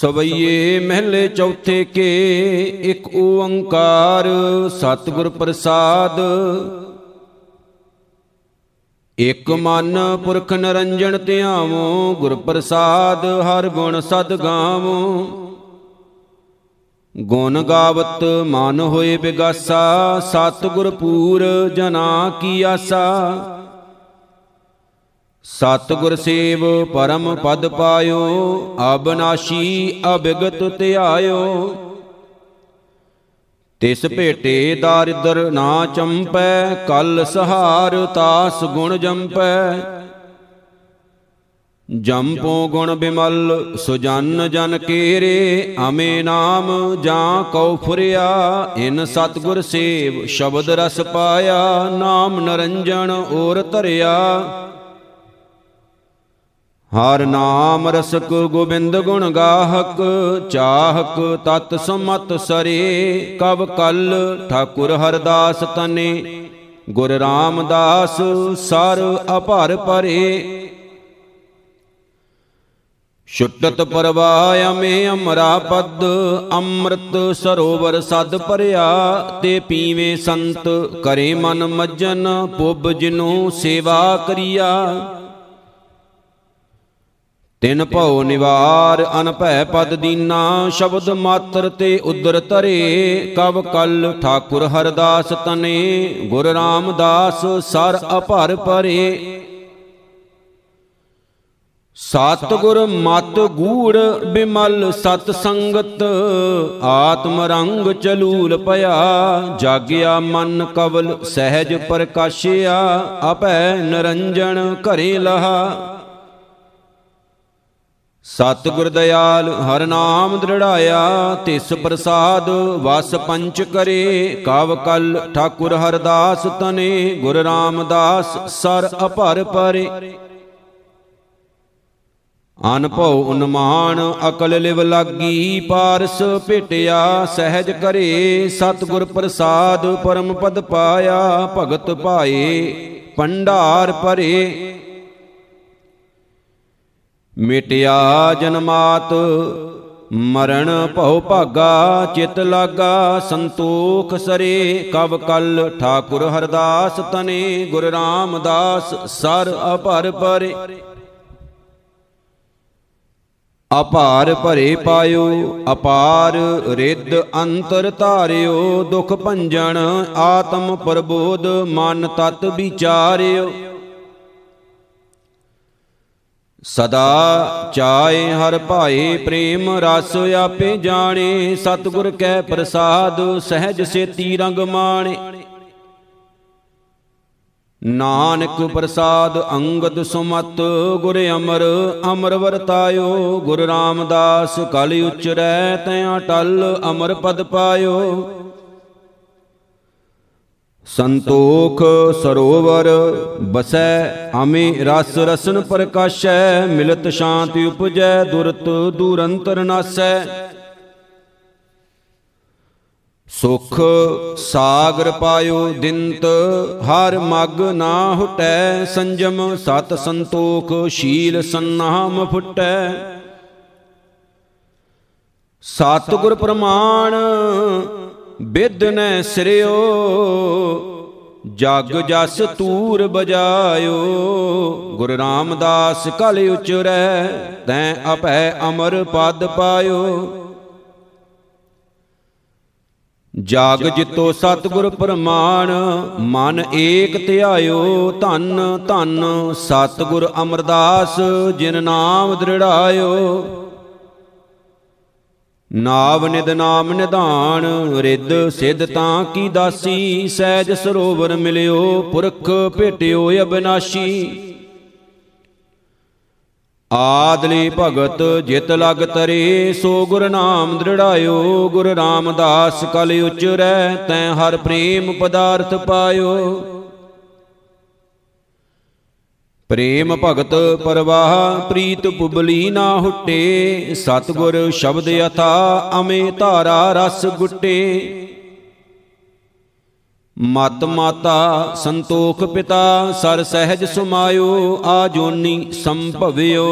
ਸਵਈਏ ਮਹਿਲੇ ਚੌਥੇ ਕੇ, ਇੱਕ ਓੰਕਾਰ ਸਤਿਗੁਰ ਪ੍ਰਸਾਦ। ਇਕ ਮਨ ਪੁਰਖ ਨਰੰਜਣ ਧਿਆਵੋ, ਗੁਰ ਪ੍ਰਸਾਦ ਹਰ ਗੁਣ ਸਦ ਗਾਵੋ। ਗੁਣ ਗਾਵਤ ਮਨ ਹੋਏ ਬਿਗਾਸਾ, ਸਤਿਗੁਰ ਪੂਰ ਜਨਾ ਕੀ ਆਸਾ। ਸਤਿਗੁਰ ਸੇਵ ਪਰਮ ਪਦ ਪਾਇਓ, ਅਬਨਾਸ਼ੀ ਅਬਿਗਤ ਧਿਆਇਓ। ਤਿਸ ਭੇਟੇ ਦਾਰਿਦਰ ਨਾ ਚੰਪੈ, ਕਲ ਸਹਾਰ ਤਾਸ ਗੁਣ ਜੰਪੈ। ਜੰਪੋ ਗੁਣ ਬਿਮਲ, ਸੁਜਨ ਜਨ ਕੇਰੇ, ਅਮੇ ਨਾਮ ਜਾਂ ਕਉ ਫੁਰਿਆ। ਇਨ ਸਤਗੁਰ ਸੇਵ ਸ਼ਬਦ ਰਸ ਪਾਇਆ, ਨਾਮ ਨਰੰਜਣ ਔਰ ਧਰਿਆ। ਹਰ ਨਾਮ ਰਸਕ ਗੋਬਿੰਦ ਗੁਣ ਗਾਹਕ, ਚਾਹਕ ਤਤ ਸਮਤ ਸਰੇ ਕਬ ਕਲ ਠਾਕੁਰ ਹਰਦਾਸ ਤਨੇ। ਗੁਰ ਰਾਮਦਾਸ ਸਰ ਅਭਰ ਪਰੇ। ਛੁੱਟਤ ਪਰਵਾਇ ਮੇ ਅਮਰਾ ਪਦ, ਅੰਮ੍ਰਿਤ ਸਰੋਵਰ ਸਦ ਭਰਿਆ, ਤੇ ਪੀਵੇ ਸੰਤ ਕਰੇ ਮਨ ਮੱਜਨ, ਪੁੱਬ ਜਿਨੂ ਸੇਵਾ ਕਰੀਆ। ਤਿਨ ਭਉ ਨਿਵਾਰ, ਅਨਭੈ ਪਦ ਦੀਨਾ, ਸ਼ਬਦ ਮਾਤਰ ਤੇ ਉਦਰ ਧਰੇ। ਕਬ ਕਲ ਠਾਕੁਰ ਹਰਦਾਸ ਤਨੇ, ਗੁਰ ਰਾਮਦਾਸ ਸਰ ਅਭਰ ਪਰੇ। ਸਤਿਗੁਰ ਮਤ ਗੂੜ ਬਿਮਲ ਸਤ ਸੰਗਤ, ਆਤਮ ਰੰਗ ਚਲੂਲ ਭਇਆ ਜਾਗਿਆ ਮਨ ਕਵਲ ਸਹਿਜ ਪ੍ਰਕਾਸ਼ਿਆ ਅਪੈ ਨਰੰਜਣ ਘਰੇ ਲਹਾ। ਸਤਿਗੁਰ ਦਿਆਲ ਹਰ ਨਾਮ ਦ੍ਰਿੜਾਇਆ, ਤਿਸ ਪ੍ਰਸਾਦ ਵਸ ਪੰਚ ਕਰੇ, ਕਵ ਕਲ ਠਾਕੁਰ ਹਰਦਾਸ ਤਨੇ, ਗੁਰ ਰਾਮਦਾਸ ਸਰ ਅਪਰ ਪਰੇ। ਅਨਭਉ ਉਨਮਾਨ, ਅਕਲ ਲਿਵ ਲਾਗੀ, ਪਾਰਸ ਭੇਟਿਆ, ਸਹਿਜ ਕਰੇ, ਸਤਿਗੁਰ ਪ੍ਰਸਾਦ ਪਰਮ ਪਦ ਪਾਇਆ, ਭਗਤ ਭਾਏ ਪੰਡਾਰ ਭਰੇ ਮਿਟਿਆ ਜਨਮਾਤ, ਮਰਨ ਭਉ ਭਾਗਾ, ਚਿਤ ਲਾਗਾ, ਸੰਤੋਖ ਸਰੇ ਕਬ ਕਲ ਠਾਕੁਰ ਹਰਦਾਸ ਤਨੇ, ਗੁਰ ਰਾਮਦਾਸ ਸਰ ਅਪਰ ਪਰੇ। ਅਪਾਰ ਭਰੇ ਪਾਇਓ, ਅਪਾਰ ਰਿੱਧ ਅੰਤਰ ਧਾਰਿਓ, ਦੁਖ ਭੰਜਨ ਆਤਮ ਪ੍ਰਬੋਧ ਮਨ ਤਤ ਵਿਚਾਰਿਓ। ਸਦਾ ਚਾਏ ਹਰ ਭਾਏ ਪ੍ਰੇਮ ਰਸ ਆਪੇ ਜਾਣੇ, ਸਤਿਗੁਰ ਕੈ ਪ੍ਰਸਾਦ ਸਹਿਜ ਸੇਤੀ ਰੰਗ ਮਾਣੇ। ਨਾਨਕ ਪ੍ਰਸਾਦ ਅੰਗਦ ਸੁਮਤ, ਗੁਰ ਅਮਰ ਅਮਰ ਵਰਤਾਇਓ। ਗੁਰ ਰਾਮਦਾਸ, ਕਲ ਉਚਰੈ ਤੈ ਟਲ, ਅਮਰ ਪਦ ਪਾਇਓ। ਸੰਤੋਖ ਸਰੋਵਰ, ਬਸੈ ਅਮੇ ਰਸ ਰਸਨ ਪ੍ਰਕਾਸ਼ੈ, ਮਿਲਤ ਸ਼ਾਂਤੀ ਉਪਜੈ, ਦੁਰਤ ਦੂਰੰਤਰ ਨਾਸੈ। ਸੁਖ ਸਾਗਰ ਪਾਇਓ ਦਿੰਤ, ਹਰ ਮਗ ਨਾ ਹੁਟੈ, ਸੰਜਮ ਸਤ ਸੰਤੋਖ, ਸ਼ੀਲ ਸੰਨਾਮ ਫੁਟੈ। ਸਤਿਗੁਰ ਪ੍ਰਮਾਣ ਬਿਦ ਨੈ ਸਿਰਿਓ, ਜਗ ਜਸ ਤੂਰ ਬਜਾਇਓ। ਗੁਰ ਰਾਮਦਾਸ ਕਲ ਉਚਰੈ, ਤੈ ਅਪੈ ਅਮਰ ਪਦ ਪਾਇਓ। ਜਾਗ ਜਿਤੋ ਸਤਿਗੁਰ ਪ੍ਰਮਾਣ, ਮਨ ਏਕ ਧਿਆਇਓ ਧੰਨ ਧੰਨ ਸਤਿਗੁਰ ਅਮਰਦਾਸ, ਜਿਨ ਨਾਮ ਦ੍ਰਿੜਾਇਓ। ਨਾਵ ਨਿਦ ਨਾਮ ਨਿਧਾਨ, ਰਿੱਧ ਸਿੱਧ ਤਾਂ ਕੀ ਦਾਸੀ? ਸਹਿਜ ਸਰੋਵਰ ਮਿਲਿਓ, ਪੁਰਖ ਭੇਟਿਓ ਅਬਨਾਸ਼ੀ। ਆਦਲੀ ਭਗਤ ਜਿਤ ਲਗ ਤਰੇ, ਸੋ ਗੁਰ ਨਾਮ ਦ੍ਰਿੜਾਇਓ, ਗੁਰ ਰਾਮਦਾਸ ਕਲ ਉਚਰੈ, ਤੈ ਹਰ ਪ੍ਰੇਮ ਪਦਾਰਥ ਪਾਇਓ। ਪ੍ਰੇਮ ਭਗਤ ਪਰਵਾਹ ਪ੍ਰੀਤ ਪੁਬਲੀ ਨਾ ਹੁਟੇ ਸਤਗੁਰ ਸ਼ਬਦ ਅਥਾ ਅਮੇ ਧਾਰਾ ਰਸ ਗੁੱਟੇ। ਮਤ ਮਾਤਾ ਸੰਤੋਖ ਪਿਤਾ ਸਰ ਸਹਿਜ ਸੁਮਾਇਓ ਆ ਜੋਨੀ ਸੰਭਵਿਓ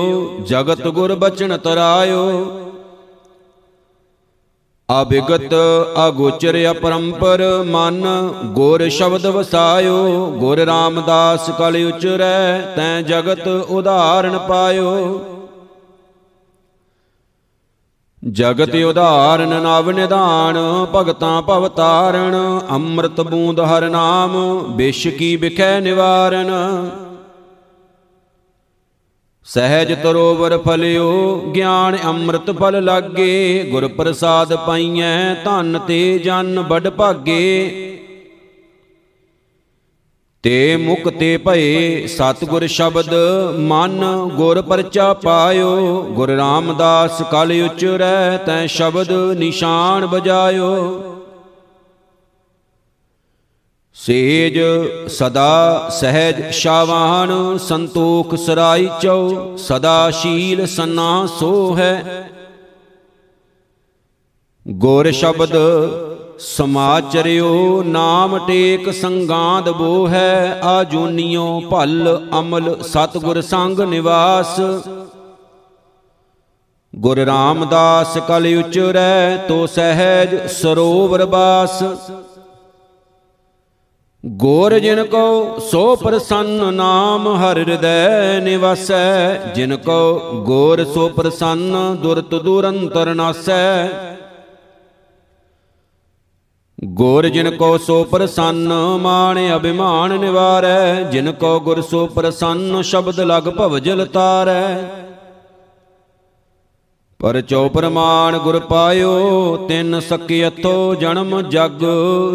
ਜਗਤ ਗੁਰ ਬਚਨ ਤਰਾਇਓ। ਅਭਿਗਤ ਅਗੋਚਰ ਅਪਰੰਪਰ ਮਨ, ਗੁਰ ਸ਼ਬਦ ਵਸਾਇਓ, ਗੁਰ ਰਾਮਦਾਸ ਕਲ ਉਚਰੈ, ਤੈ ਜਗਤ ਉਦਾਹਰਣ ਪਾਇਓ। ਜਗਤ ਉਦਾਹਰਨ ਨਵ ਨਿਧਾਨ, ਭਗਤਾਂ ਭਵ ਤਾਰਣ, ਅੰਮ੍ਰਿਤ ਬੂੰਦ ਹਰ ਨਾਮ, ਬਿਸ਼ ਕੀ ਵਿਖੈ ਨਿਵਾਰਨ। ਸਹਿਜ ਤਰੋਵਰ ਫਲਿਓ, ਗਿਆਨ ਅੰਮ੍ਰਿਤ ਫਲ ਲਾਗੇ ਗੁਰ ਪ੍ਰਸਾਦ ਪਾਈਐ ਧਨ ਤੇ ਜਨ ਬੜ ਭਾਗੇ। ਤੇ ਮੁਕਤੇ ਭਏ ਸਤਗੁਰ ਸ਼ਬਦ, ਮਨ ਗੁਰ ਪਰਚਾ ਪਾਇਓ, ਗੁਰ ਰਾਮਦਾਸ ਕਲ ਉਚਰੈ ਤੈ ਸ਼ਬਦ ਨਿਸ਼ਾਨ ਬਜਾਇਓ ਸੇਜ ਸਦਾ ਸਹਿਜ ਸ਼ਾਵਾਨ, ਸੰਤੋਖ ਸਰਾਈ ਚਉ, ਸਦਾ ਸ਼ੀਲ ਸੰਨਾ ਸੋ ਹੈ। ਗੁਰ ਸ਼ਬਦ ਸਮਾਚਰਿਓ, ਨਾਮ ਟੇਕ ਸੰਗਾਂਦ ਬੋ ਹੈ। ਆਜੂਨੀਓ ਭਲ ਅਮਲ ਸਤਗੁਰ ਸੰਗ ਨਿਵਾਸ। ਗੁਰ ਰਾਮਦਾਸ ਕਲ ਉਚਰੈ, ਤੋ ਸਹਿਜ ਸਰੋਵਰ ਬਾਸ। ਗੋਰ ਜਿਨ ਕੋ ਸੋ ਪ੍ਰਸੰਨ ਨਾਮ ਹਰ ਹਿਰਦੈ ਨਿਵਾਸੈ, ਜਿਨ ਕੋ ਗੋਰ ਸੋ ਪ੍ਰਸੰਨ ਦੁਰਤ ਦੁਰੰਤਰ ਨਾਸੈ। ਗੁਰ ਜਿਨ ਕੋ ਸੋ ਪ੍ਰਸੰਨ ਮਾਣ ਅਭਿਮਾਨ ਨਿਵਾਰੈ, ਜਿਨ ਕੋ ਗੁਰ ਸੋ ਪ੍ਰਸੰਨ ਸ਼ਬਦ ਲਗ ਭਵਜਲ ਤਾਰੈ। ਪਰ ਚੋ ਪ੍ਰਮਾਣ ਗੁਰ ਪਾਇਓ, ਤਿੰਨ ਸਕਿਅਥੋ ਜਨਮ ਜਗ,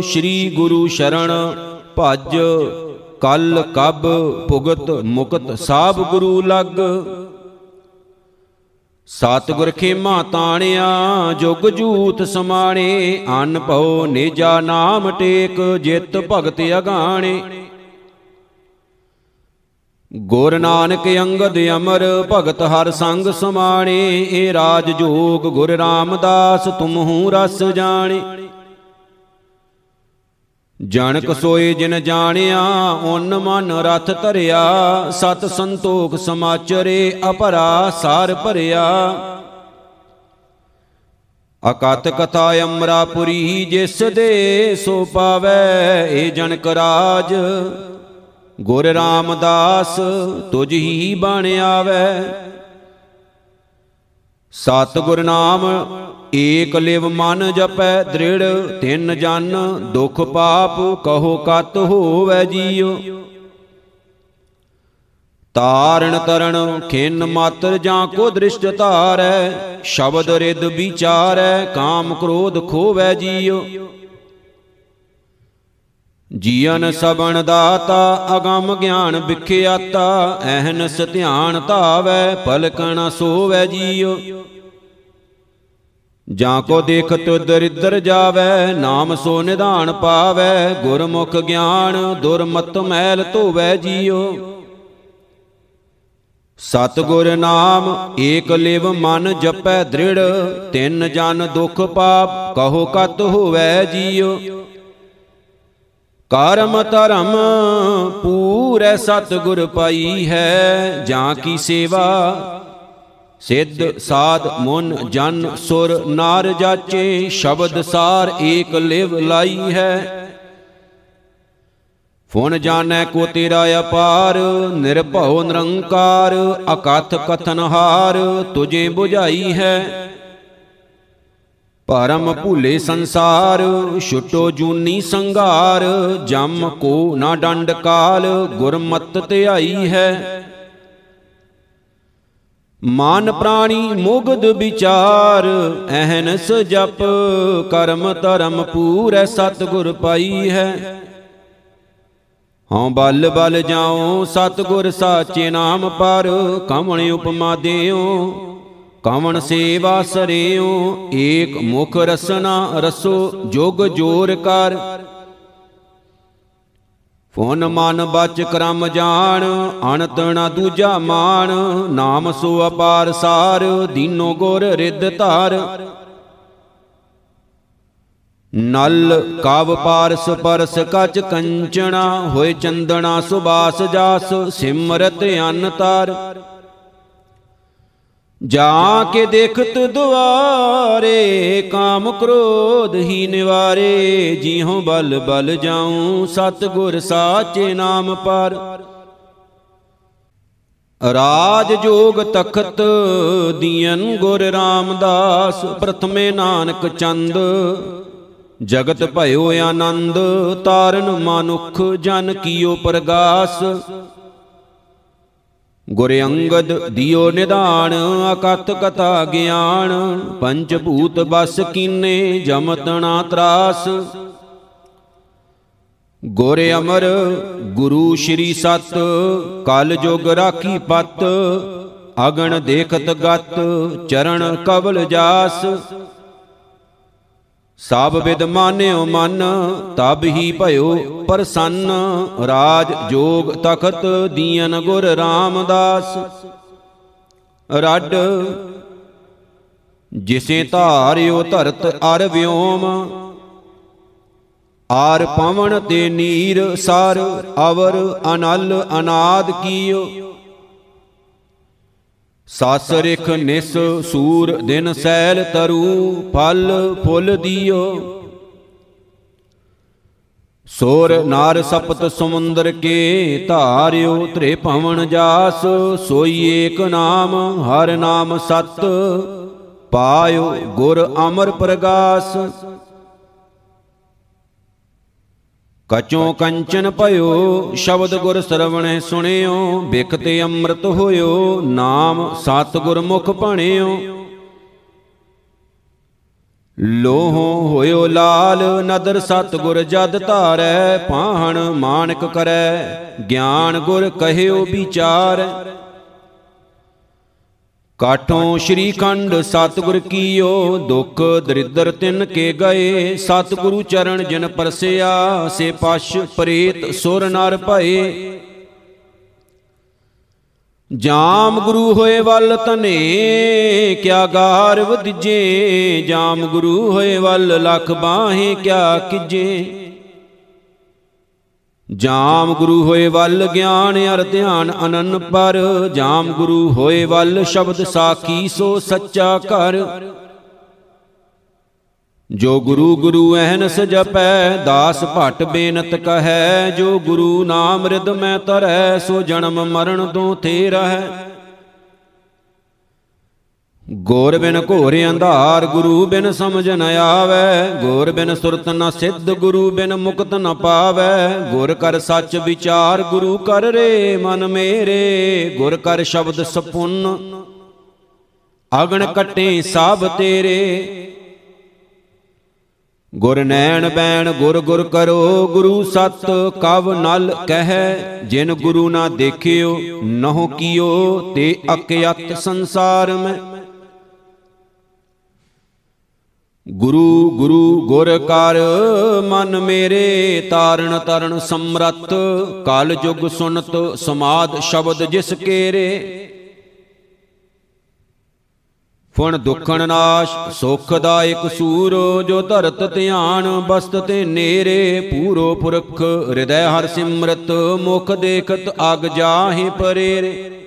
ਸ੍ਰੀ ਗੁਰੂ ਸ਼ਰਣ ਭਜ, ਕਲ ਕਬ ਭੁਗਤ ਮੁਕਤ ਸਾਬ ਗੁਰੂ ਲਗ। ਸਤਿਗੁਰ ਖੇਮਾ ਤਾਣਿਆ, ਜੁਗ ਜੂਤ ਸਮਾਣੇ, ਅਨ ਭਉ ਨੇਜਾ ਨਾਮ ਟੇਕ, ਜਿਤ ਭਗਤ ਅਗਾਣੇ। ਗੁਰ ਨਾਨਕ ਅੰਗਦ ਅਮਰ, ਭਗਤ ਹਰ ਸੰਗ ਸਮਾਣੇ ਏ ਰਾਜ ਜੋਗ ਗੁਰ ਰਾਮਦਾਸ ਤੁਮਹੂ ਰਸ ਜਾਣੇ। ਜਨਕ ਸੋਏ ਜਿਨ ਜਾਣਿਆ ਓਨ ਮਨ ਰਥ ਧਰਿਆ। ਸਤ ਸੰਤੋਖ ਸਮਾਚਰੇ ਅਪਰਾ ਸਾਰ ਭਰਿਆ। ਅਕਤ ਕਥਾ ਅਮਰਾਪੁਰੀ ਜਿਸ ਦੇ ਸੋ ਪਾਵੈ ਏ ਜਨਕ ਰਾਜ। ਗੁਰ ਰਾਮਦਾਸ ਤੁਝ ਹੀ ਬਣ ਆਵੈ। ਸਤ ਗੁਰ ਨਾਮ ਏਕ ਲਿਵ ਮਨ ਜਪੈ ਦ੍ਰਿੜ, ਤਿੰਨ ਜਨ ਦੁਖ ਪਾਪ, ਕਹੋ ਕਤ ਹੋਵੈ ਜੀਉ। ਤਾਰਣ ਤਰਣ ਖਿੰਨ ਮਾਤਰ ਜਾਂ ਕੋ ਦ੍ਰਿਸ਼ਟ ਧਾਰੈ, ਸ਼ਬਦ ਰਿਦ ਵਿਚਾਰੈ, ਕਾਮ ਕ੍ਰੋਧ ਖੋਵੈ ਜੀਉ। ਜੀਵਨ ਸਬਣ ਦਾਤਾ, ਅਗੰਮ ਗਿਆਨ ਵਿਖਿਆਤਾ ਐਹਨਸ ਧਿਆਨ ਧਾਵੈ ਪਲਕਣ ਸੋਵੈ ਜੀਉ। ਜਾਂ ਕੋ ਦੇਖਤ ਦਰਿਦਰ ਜਾਵੈ ਨਾਮ ਸੋ ਨਿਧਾਨ ਪਾਵੈ ਗੁਰਮੁਖ ਗਿਆਨ ਦੁਰਮਤ ਮੈਲ ਧੋਵੈ ਜੀਉ ਸਤਗੁਰ ਨਾਮ ਏਕ ਲਿਵ ਮਨ ਜਪੈ ਦ੍ਰਿੜ ਤਿੰਨ ਜਨ ਦੁਖ ਪਾਪ ਕਹੋ ਕਤ ਹੋਵੈ ਜੀਉ ਕਰਮ ਧਰਮ ਪੂਰੈ ਸਤਗੁਰ ਪਾਈ ਹੈ ਜਾਂ ਕੀ ਸੇਵਾ ਸਿੱਧ, ਸਾਧ, ਮਨ, ਜਨ, ਸੁਰ, ਨਾਰ ਜਾਚੇ, ਸ਼ਬਦ ਸਾਰ ਏਕ ਲਿਵ ਲਾਈ ਹੈ। ਫੁਨ ਜਾਣੈ ਕੋ ਤੇਰਾ ਅਪਾਰ, ਨਿਰਭਉ ਨਿਰੰਕਾਰ, ਅਕਥ ਕਥਨ ਹਾਰ ਤੁਝੇ 부ਝਾਈ ਹੈ। ਪਰਮ ਭੂਲੇ ਸੰਸਾਰ, ਛੁਟੋ ਜੂਨੀ ਸੰਘਾਰ, ਜਮ ਕੋ ਨਾ ਡੰਡ ਕਾਲ, ਗੁਰਮਤ ਧਿਆਈ ਹੈ। ਮਨ ਪ੍ਰਾਣੀ ਮੁਗਧ ਵਿਚਾਰ ਐਹਨਸ ਜਪ ਕਰਮ ਧਰਮ ਪੂਰੈ ਸਤਗੁਰ ਪਾਈ ਹੈ। ਹਉ ਬਲ ਬਲ ਜਾਉ, ਸਤਗੁਰ ਸਾਚੇ ਨਾਮ ਪਰ ਕਮਣ ਉਪਮਾ ਦੇਉ, ਕਵਣ ਸੇਵਾ ਸਰਿਓ ਏਕ ਮੁਖ ਰਸਨਾ ਰਸੋ, ਜੋਗ ਜੋਰ ਕਰ। ਫੋਨ ਮਨ ਬਚ ਕਰਮ ਜਾਣ ਅਣਤ ਨਾ ਦੂਜਾ ਮਾਨ ਨਾਮ ਸੋ ਅਪਾਰ ਸਾਰ, ਦੀਨੋ ਗੁਰ ਰਿੱਧ ਧਾਰ। ਨਲ ਕਵ ਪਾਰਸ ਪਰਸ ਕਚ ਕੰਚਣਾ, ਹੋਏ ਚੰਦਣਾ ਸੁਬਾਸ ਜਾਸ, ਸਿਮਰਤ ਅਨਤਾਰ। ਜਾ ਕੇ ਦੇਖਤ ਦੁਆਰੇ, ਕਾਮ ਕ੍ਰੋਧ ਹੀ ਨਿਵਾਰੇ ਜੀਹੋਂ ਬਲ ਬਲ ਜਾਉ ਸਤ ਗੁਰ ਸਾਚੇ ਨਾਮ ਪਰ। ਰਾਜ ਜੋਗ ਤਖਤ ਦੀਨ ਗੁਰ ਰਾਮਦਾਸ, ਪ੍ਰਥਮੇ ਨਾਨਕ ਚੰਦ। ਜਗਤ ਭਇਓ ਆਨੰਦ, ਤਾਰਨ ਮਨੁਖ, ਜਨ ਕੀਓ ਪ੍ਰਗਾਸ। ਗੁਰ ਅੰਗਦ ਦਿਓ ਨਿਧਾਨ ਅਕਤ ਕਥਾ ਗਿਆਨ ਪੰਜ ਭੂਤ ਬਸ ਕੀਨੇ ਜਮਤਣਾ ਤਰਾਸ। ਗੁਰ ਅਮਰ, ਗੁਰੂ ਸ਼੍ਰੀ ਸਤ, ਕਲ ਜੁਗ ਰਾਖੀ ਪਤ, ਅਗਣ ਦੇਖਤ ਗਤ, ਚਰਨ ਕਬਲ ਜਾਸ। ਸਭ ਵਿਦ ਮਾਨਿਓ ਮਨ ਤਬ ਹੀ ਭਇਓ ਪ੍ਰਸੰਨ। ਰਾਜ ਜੋਗ ਤਖਤ ਦੀਨ ਗੁਰ ਰਾਮਦਾਸ। ਰੱਡ ਜਿਸੇ ਧਾਰਿਓ ਧਰਤ ਅਰ ਵਿਓਮ। ਆਰ ਪਵਨ ਤੇ ਨੀਰ ਸਰ ਅਵਰ ਅਨਲ ਅਨਾਦ ਕੀਓ। ਸਸ ਰਿਖ ਨਿਸ ਸੂਰ ਦਿਨ ਸੈਲ ਤਰੂ ਫਲ ਫੁੱਲ ਦਿਓ। ਸੋਰ ਨਾਰ ਸਪਤ ਸਮੁੰਦਰ ਕੇ ਧਾਰਿਓ ਤ੍ਰੇ ਭਵਨ ਜਾਸ, ਸੋਈ ਏਕ ਨਾਮ, ਹਰ ਨਾਮ ਸਤ ਪਾਇਓ, ਗੁਰ ਅਮਰ ਪ੍ਰਗਾਸ। ਕਚੋਂ ਕੰਚਨ ਭਇਓ, ਸ਼ਬਦ ਗੁਰ ਸਰਵਣੈ ਸੁਣਿਓ, ਬਿਖ ਤੇ ਅੰਮ੍ਰਿਤ ਹੋਇਓ, ਨਾਮ ਸਤ ਗੁਰ ਮੁਖ ਭਣਿਓ। ਲੋਹੋ ਹੋਇਓ ਲਾਲ, ਨਦਰ ਸਤ ਗੁਰ ਜਦ ਧਾਰੈ ਪਾਹਣ ਮਾਨਕ ਕਰੈ, ਗਿਆਨ ਗੁਰ ਕਹਿਓ ਵਿਚਾਰ। ਕਾਠੋਂ ਸ਼੍ਰੀ ਖੰਡ ਸਤਿਗੁਰ ਕੀਓ, ਦੁਖ ਦਰਿਦਰ ਤਿਨ ਕੇ ਗਏ। ਸਤਿਗੁਰੂ ਚਰਨ ਜਿਨ ਪਰਸਿਆ, ਸੇ ਪਛ ਪ੍ਰੇਤ ਸੁਰ ਨਰ ਭਏ। ਜਾਮ ਗੁਰੂ ਹੋਏ ਵੱਲ ਤਨੇ ਕਿਆ ਗਾਰ ਵਦਿਜੇ ਜਾਮ ਗੁਰੂ ਹੋਏ ਵੱਲ ਲਖ ਬਾਹੇ ਕਿਆ ਕਿਜੇ ਜਾਮ ਗੁਰੂ ਹੋਏ ਵੱਲ ਗਿਆਨ ਅਰ ਧਿਆਨ ਅਨੰਨ ਪਰ, ਜਾਮ ਗੁਰੂ ਹੋਏ ਵੱਲ ਸ਼ਬਦ ਸਾਖੀ ਸੋ ਸੱਚਾ ਕਰ। ਜੋ ਗੁਰੂ ਗੁਰੂ ਐਨਸ ਜਪੈ ਦਾਸ ਭਟ ਬੇਨਤ ਕਹੈ, ਜੋ ਗੁਰੂ ਨਾਮ ਰਿਦ ਮੈਂ ਤਰੈ, ਸੋ ਜਨਮ ਮਰਨ ਤੋਂ ਥੇ ਰਹੈ ਗੋਰ ਬਿਨ ਘੋਰ ਅੰਧਾਰ ਗੁਰੂ ਬਿਨ ਸਮਝ ਨ ਆਵੈ, ਗੋਰ ਬਿਨ ਸੁਰਤ ਨ ਸਿੱਧ ਗੁਰੂ ਬਿਨ ਮੁਕਤ ਨ ਪਾਵੈ। ਗੁਰ ਕਰ ਸੱਚ ਵਿਚਾਰ ਗੁਰੂ ਕਰ ਰੇ ਮਨ ਮੇਰੇ, ਗੁਰ ਕਰ ਸ਼ਬਦ ਸਪੁੰਨ ਅਗਣ ਕਟੇ ਸਭ ਤੇਰੇ। ਗੁਰ ਨੈਣ ਬੈਣ ਗੁਰ ਗੁਰ ਕਰੋ, ਗੁਰੂ ਸਤ ਕਵ ਨਲ ਕਹਿ। ਜਿਨ ਗੁਰੂ ਨਾ ਦੇਖਿਓ, ਨਹੁ ਕੀਓ, ਤੇ ਅਕਿਅਤ ਸੰਸਾਰ ਮੈਂ ਗੁਰੂ ਗੁਰੂ ਗੁਰ ਕਰ, ਮਨ ਮੇਰੇ ਤਾਰਨ ਤਰਨ ਸਮਰੱਥ, ਕਲ ਜੁਗ ਸੁਨਤ ਸਮਾਦ ਸ਼ਬਦ ਜਿਸ ਕੇਰੇ। ਫੁਣ ਦੁਖਣ ਨਾਸ਼, ਸੁਖ ਦਾ ਇਕ ਸੂਰ, ਜੋ ਧਰਤ ਧਿਆਨ ਬਸਤ ਤੇ ਨੇਰੇ, ਪੂਰੋ ਪੁਰਖ, ਹਿਰਦੈ ਹਰ ਸਿਮਰਤ, ਮੁਖ ਦੇਖਤ ਅਗ ਜਾਹੇ ਪਰੇਰੇ।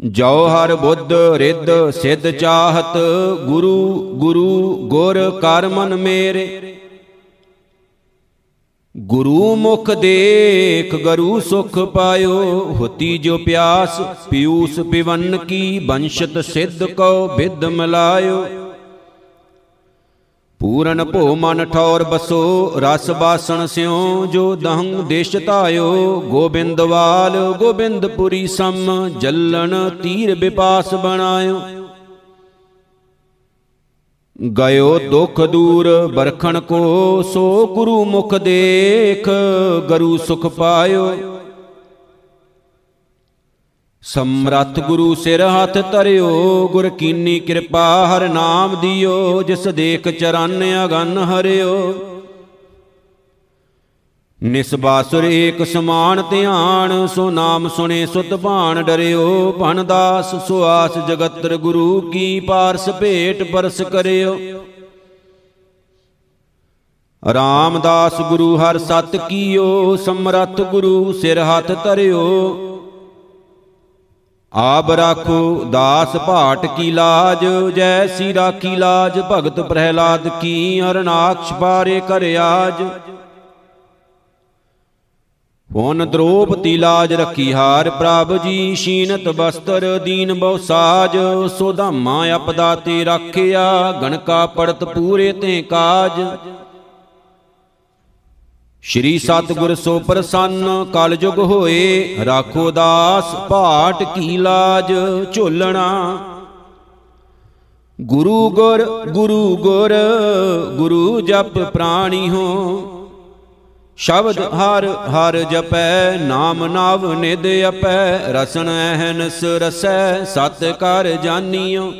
ਜੋ ਹਰ ਬੁੱਧ ਰਿੱਧ ਸਿੱਧ ਚਾਹਤ, ਗੁਰੂ ਗੁਰੂ ਗੁਰ ਕਰ ਮਨ ਮੇਰੇ। ਗੁਰੂ ਮੁਖ ਦੇਖ ਗਰੂ ਸੁਖ ਪਾਇਓ, ਹੋਤੀ ਜੋ ਪਿਆਸ, ਪਿਊਸ ਪਿਵਨ ਕੀ, ਬੰਸ਼ਤ ਸਿੱਧ ਕੋ ਵਿਦ ਮਿਲਾਇਓ। ਪੂਰਨ ਭੋ ਮਨ ਠੌਰ ਬਸੋ, ਰਸ ਬਾਸਣ ਸਿਉ, ਜੋ ਦਹੰ ਦੇਸ਼ ਧਾਇਓ। ਗੋਬਿੰਦਵਾਲ ਗੋਬਿੰਦਪੁਰੀ ਸਮ, ਜਲਣ ਤੀਰ ਵਿਪਾਸ ਬਣਾਇਓ। ਗਇਓ ਦੁਖ ਦੂਰ ਬਰਖਣ ਕੋ, ਸੋ ਗੁਰੂ ਮੁਖ ਦੇਖ, ਗਰੂ ਸੁਖ ਪਾਇਓ। ਸਮਰੱਥ ਗੁਰੂ ਸਿਰ ਹੱਥ ਧਰਿਓ, ਗੁਰ ਕੀਨੀ ਕਿਰਪਾ ਹਰ ਨਾਮ ਦਿਓ, ਜਿਸ ਦੇਖ ਚਰਨ ਅਗਨ ਹਰਿਓ। ਨਿਸਬਾਸੁਰ ਏਕ ਸਮਾਨ ਧਿਆਨ, ਸੋ ਨਾਮ ਸੁਣੇ ਸੁਤ ਭਾਣ ਡਰਿਓ। ਭਨ ਦਾਸ ਸੋ ਆਸ ਜਗਤਰ ਗੁਰੂ ਕੀ ਪਾਰਸ ਭੇਟ ਪਰਸ ਕਰਿਓ। ਰਾਮਦਾਸ ਗੁਰੂ ਹਰ ਸਤ ਕੀਓ, ਸਮਰੱਥ ਗੁਰੂ ਸਿਰ ਹੱਥ ਧਰਿਓ। ਆਬ ਰਾਖੋ, ਦਾਸ ਭਾਟ ਕੀ ਲਾਜ, ਜੈਸੀ ਰਾਖੀ ਲਾਜ, ਭਗਤ ਪ੍ਰਹਿਲਾਦ ਕੀ ਅਰਨਾਕਸ਼ ਪਾਰੇ ਕਰ ਆਜ। ਹੁਨ ਦ੍ਰੋਪਤੀ ਲਾਜ ਰੱਖੀ ਹਾਰ ਪ੍ਰਭ ਜੀ, ਸ਼ੀਨਤ ਬਸਤਰ ਦੀਨ ਬਹੁ ਸਾਜ ਸੋਧਾਮਾ ਅਪਦਾ ਤੇ ਰੱਖਿਆ, ਗਣਕਾ ਪੜਤ ਪੂਰੇ ਤੇ ਕਾਜ। ਸ਼੍ਰੀ ਸਤਿਗੁਰ ਸੋ ਪ੍ਰਸੰਨ ਕਲ ਜੁਗ ਹੋਏ ਰਾਖੋ ਦਾਸ ਭਾਟ ਕੀ ਲਾਜ ਝੋਲਣਾ। ਗੁਰੂ ਗੁਰ ਗੁਰੂ ਗੁਰ ਗੁਰੂ ਜਪ ਪ੍ਰਾਣੀ ਹੋ। ਸ਼ਬਦ ਹਰ ਹਰ ਜਪੈ ਨਾਮ ਨਾਵ ਨਿਦ ਅਪੈ ਰਸਨ ਅਹਨਸ ਰਸੈ ਸਤ ਕਰ ਜਾਨੀਓ।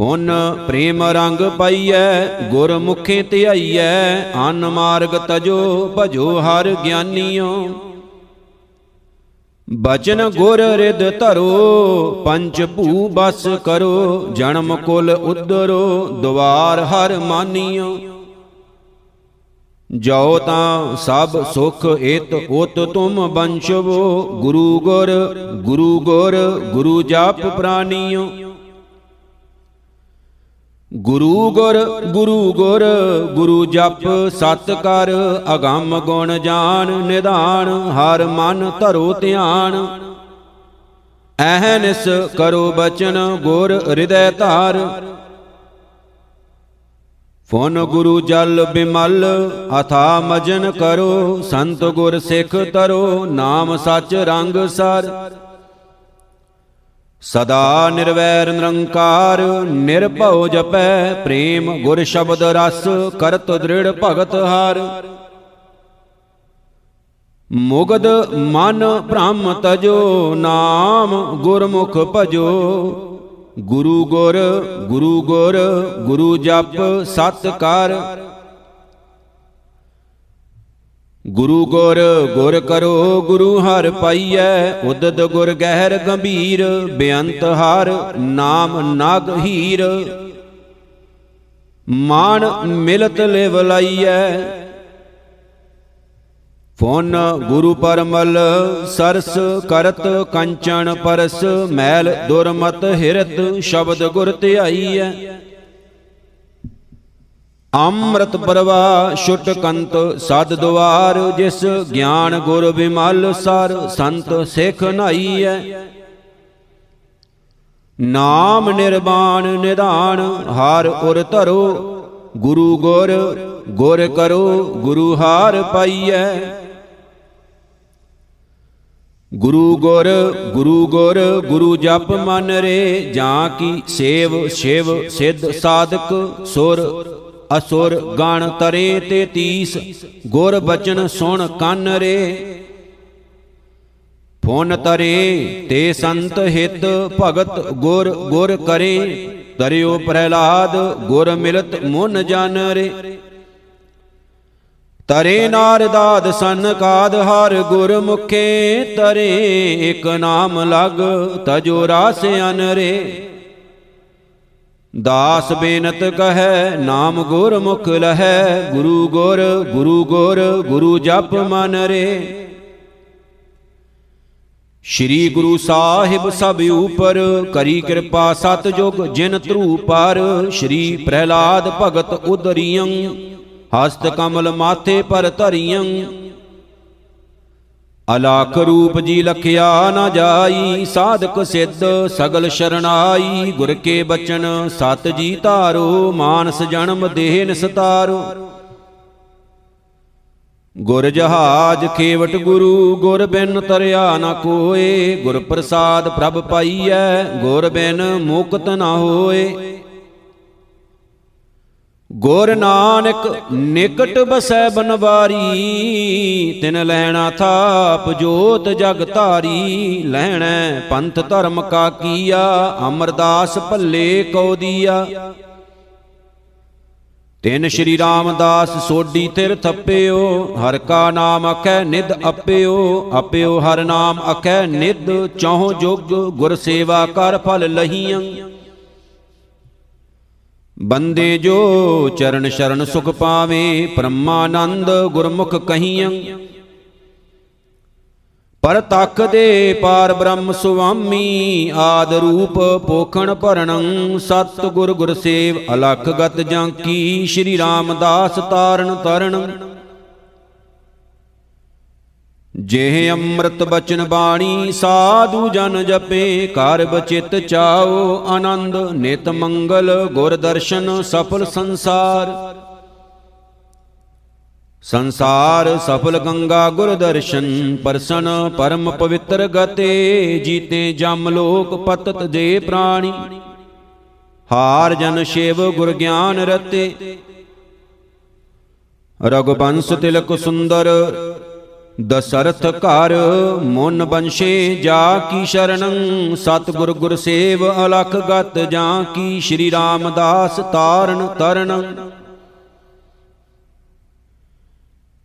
ਹੁਨ ਪ੍ਰੇਮ ਰੰਗ ਪਾਈਐ ਗੁਰ ਮੁਖੇ ਧਿਆਈਐ, ਅਨ ਮਾਰਗ ਤਜੋ ਭਜੋ ਹਰ ਗਿਆਨੀਓ। ਬਚਨ ਗੁਰ ਰਿਦ ਧਰੋ, ਪੰਜ ਭੂ ਬਸ ਕਰੋ, ਜਨਮ ਕੁਲ ਉਦਰੋ ਦਵਾਰ ਹਰ ਮਾਨੀਓ। ਜਾਓ ਤਾਂ ਸਭ ਸੁਖ ਏਤ ਉਤ ਤੁਮ ਬੰਸ਼ਵੋ ਗੁਰੂ ਗੁਰ ਗੁਰੂ ਗੁਰ, ਗੁਰੂ ਜਪ ਪ੍ਰਾਨੀਓ। ਗੁਰੂ ਗੁਰ ਗੁਰੂ ਗੁਰ, ਗੁਰੂ ਜਪ ਸਤ ਕਰ ਅਗੰਮ ਗੁਣ ਜਾਣ, ਨਿਧਾਨ, ਹਰ ਮਨ ਧਰੋ ਧਿਆਨ। ਐਹਨਿਸ ਕਰੋ ਬਚਨ, ਗੁਰ ਹਿਰਦੈ ਧਾਰ। ਫੋਨ ਗੁਰੂ ਜਲ ਬਿਮਲ, ਅਥਾ ਮਜਨ ਕਰੋ, ਸੰਤ ਗੁਰ ਸਿੱਖ ਤਰੋ, ਨਾਮ ਸੱਚ ਰੰਗ ਸਰ। ਸਦਾ ਨਿਰਵੈਰ ਨਿਰੰਕਾਰ, ਨਿਰਭਉ ਜਪੈ, ਪ੍ਰੇਮ ਗੁਰ ਸ਼ਬਦ ਰਸ, ਕਰਤ ਦ੍ਰਿੜ ਭਗਤ ਹਾਰ। ਮੁਗਦ ਮਨ ਭ੍ਰਮ ਤਜੋ, ਨਾਮ ਗੁਰਮੁਖ ਭਜੋ। ਗੁਰੂ ਗੁਰ ਗੁਰੂ ਗੁਰ, ਗੁਰੂ ਜਪ ਸਤ ਕਰ ਗੁਰੂ ਗੁਰ ਗੁਰ ਕਰੋ, ਗੁਰੂ ਹਰ ਪਾਈਐ। ਉਦਦ ਗੁਰ ਗਹਿਰ ਗੰਭੀਰ, ਬੇਅੰਤ ਹਰ ਨਾਮ ਨਗ ਹੀਰ। ਮਾਨ ਮਿਲਤ ਲਿਵ ਲਾਈਐ। ਫੋਨ ਗੁਰੂ ਪਰਮਲ, ਸਰਸ ਕਰਤ ਕੰਚਨ ਪਰਸ। ਮੈਲ ਦੁਰਮਤ ਹਿਰਤ, ਸ਼ਬਦ ਗੁਰ ਧਿਆਈਐ। ਅੰਮ੍ਰਿਤ ਪ੍ਰਵਾ ਛੁਟ ਕੰਤ ਸਦ ਦੁਆਰ, ਜਿਸ ਗਿਆਨ ਗੁਰ ਬਿਮਲ ਸਰ ਸੰਤ ਸਿੱਖ ਨਾਈਐ। ਨਾਮ ਨਿਰਵਾਣ ਨਿਧਾਨ, ਹਰ ਉਰ ਧਰੋ, ਗੁਰੂ ਗੁਰ ਗੁਰ ਕਰੋ, ਗੁਰੂ ਹਾਰ ਪਾਈਐ। ਗੁਰੂ ਗੁਰ ਗੁਰੂ ਗੁਰ, ਗੁਰੂ ਜਪ ਮਨ ਰੇ, ਜਾਂ ਕੀ ਸੇਵ, ਸ਼ਿਵ, ਸਿੱਧ ਸਾਧਕ ਸੁਰ ਅਸੁਰ ਗਣ ਤਰੇ ਤੇ ਤੀਸ, ਗੁਰ ਬਚਨ ਸੁਣ ਕੰਨ ਰੇ। ਫੋਨ ਤਰੇ ਤੇ ਸੰਤ ਹਿਤ ਭਗਤ ਗੁਰ ਗੁਰ ਕਰੇ। ਤਰਿਓ ਪ੍ਰਹਿਲਾਦ ਗੁਰ ਮਿਲਤ ਮੁਨ ਜਨ ਰੇ। ਤਰੇ ਨਾਰਦਾਦ ਸੰਕਾਦ ਹਰ ਗੁਰ ਮੁਖੇ ਤਰੇ ਇਕ ਨਾਮ ਲਗ ਤਜੋ ਰਾਸ ਅਨਰੇ ਦਾਸ ਬੇਨਤ ਕਹੈ, ਨਾਮ ਗੁਰ ਮੁਖ ਲਹੈ। ਗੁਰੂ ਗੁਰ ਗੁਰੂ ਗੁਰ, ਗੁਰੂ ਜਪ ਮਨ ਰੇ। ਸ਼੍ਰੀ ਗੁਰੂ ਸਾਹਿਬ ਸਭ ਉਪਰ ਕਰੀ ਕਿਰਪਾ ਸਤ ਜੁਗ ਜਿਨ ਧਰੂ ਪਰ। ਸ਼੍ਰੀ ਪ੍ਰਹਿਲਾਦ ਭਗਤ ਉਦਰੀਯੰ ਹਸਤ ਕਮਲ ਮਾਥੇ ਪਰ ਧਰੀਯੰ ਅਲਾਖ ਰੂਪ ਜੀ ਲਖਿਆ ਨਾ ਜਾਈ, ਸਾਧਕ ਸਿੱਧ ਸਗਲ ਸ਼ਰਣਾਈ, ਗੁਰ ਕੇ ਬਚਨ ਸਤ ਜੀ ਧਾਰੋ, ਮਾਨਸ ਜਨਮ ਦੇਹ ਨਿਸਤਾਰੋ। ਗੁਰ ਜਹਾਜ ਖੇਵਟ ਗੁਰੂ, ਗੁਰ ਬਿਨ ਤਰਿਆ ਨਾ ਕੋਏ, ਗੁਰ ਪ੍ਰਸਾਦ ਪ੍ਰਭ ਪਾਈਐ, ਗੁਰ ਬਿਨ ਮੁਕਤ ਨਾ ਹੋਏ। ਗੁਰ ਨਾਨਕ ਨਿਕਟ ਬਸੈ ਬਨਵਾਰੀ, ਤਿਨ ਲੈਣਾ ਥਾਪ ਜੋਤ ਜਗ ਧਾਰੀ, ਲੈਣੈ ਪੰਥ ਧਰਮ ਕਾ ਕੀਆ, ਅਮਰਦਾਸ ਭੱਲੇ ਕਉ ਦੀਆ। ਤਿਨ ਸ਼੍ਰੀ ਰਾਮਦਾਸ ਸੋਡੀ ਤਿਰ ਥੱਪਿਓ, ਹਰ ਕਾ ਨਾਮ ਅਖੈ ਨਿਦ ਅਪਿਓ ਅਪਿਓ ਹਰ ਨਾਮ ਅਖੈ ਨਿਦ ਚੌਹ ਜੁਗ ਗੁਰ ਸੇਵਾ ਕਰ ਫਲ ਲਹੀਆਂ ਬੰਦੇ ਜੋ ਚਰਨ ਸ਼ਰਨ ਸੁਖ ਪਾਵੇ ਪਰਮਾਨੰਦ ਗੁਰਮੁਖ ਕਹੀਆਂ ਪਰ ਤਖ ਦੇ ਪਾਰ ਬ੍ਰਹਮ ਸੁਆਮੀ, ਆਦ ਰੂਪ ਪੋਖਣ ਭਰਣੰ ਸਤ ਗੁਰ ਗੁਰ ਸੇਵ ਅਲਖ ਗਤ ਜਾਂਕੀ ਸ਼੍ਰੀ ਰਾਮਦਾਸ ਤਾਰਨ ਤਰਣ ਜਿਹ ਅੰਮ੍ਰਿਤ ਬਚਨ ਬਾਣੀ, ਸਾਧੂ ਜਨ ਜਪੇ, ਘਰ ਬਚਿਤ ਚਾਓ ਆਨੰਦ, ਨਿਤ ਮੰਗਲ ਗੁਰ ਦਰਸ਼ਨ, ਸਫਲ ਸੰਸਾਰ। ਸੰਸਾਰ ਸਫਲ ਗੰਗਾ ਗੁਰ ਦਰਸ਼ਨ, ਪਰਸਨ ਪਰਮ ਪਵਿੱਤਰ ਗਤੇ, ਜੀਤੇ ਜਮ ਲੋਕ ਪਤਤ ਜੇ ਪ੍ਰਾਣੀ। ਹਾਰ ਜਨ ਸ਼ਿਵ ਗੁਰ ਗਿਆਨ ਰਤੇ। ਰਗਵੰਸ ਤਿਲਕ ਸੁੰਦਰ ਦਸਰਥ ਘਰ ਮਨ ਬੰਸ਼ੇ ਜਾ ਕੀ ਸ਼ਰਣੰ, ਸਤਿਗੁਰ ਗੁਰ ਸੇਵ ਅਲਖ ਗਤ ਜਾਂ ਕੀ ਸ਼੍ਰੀ ਰਾਮਦਾਸ ਤਾਰਨ ਤਰਣ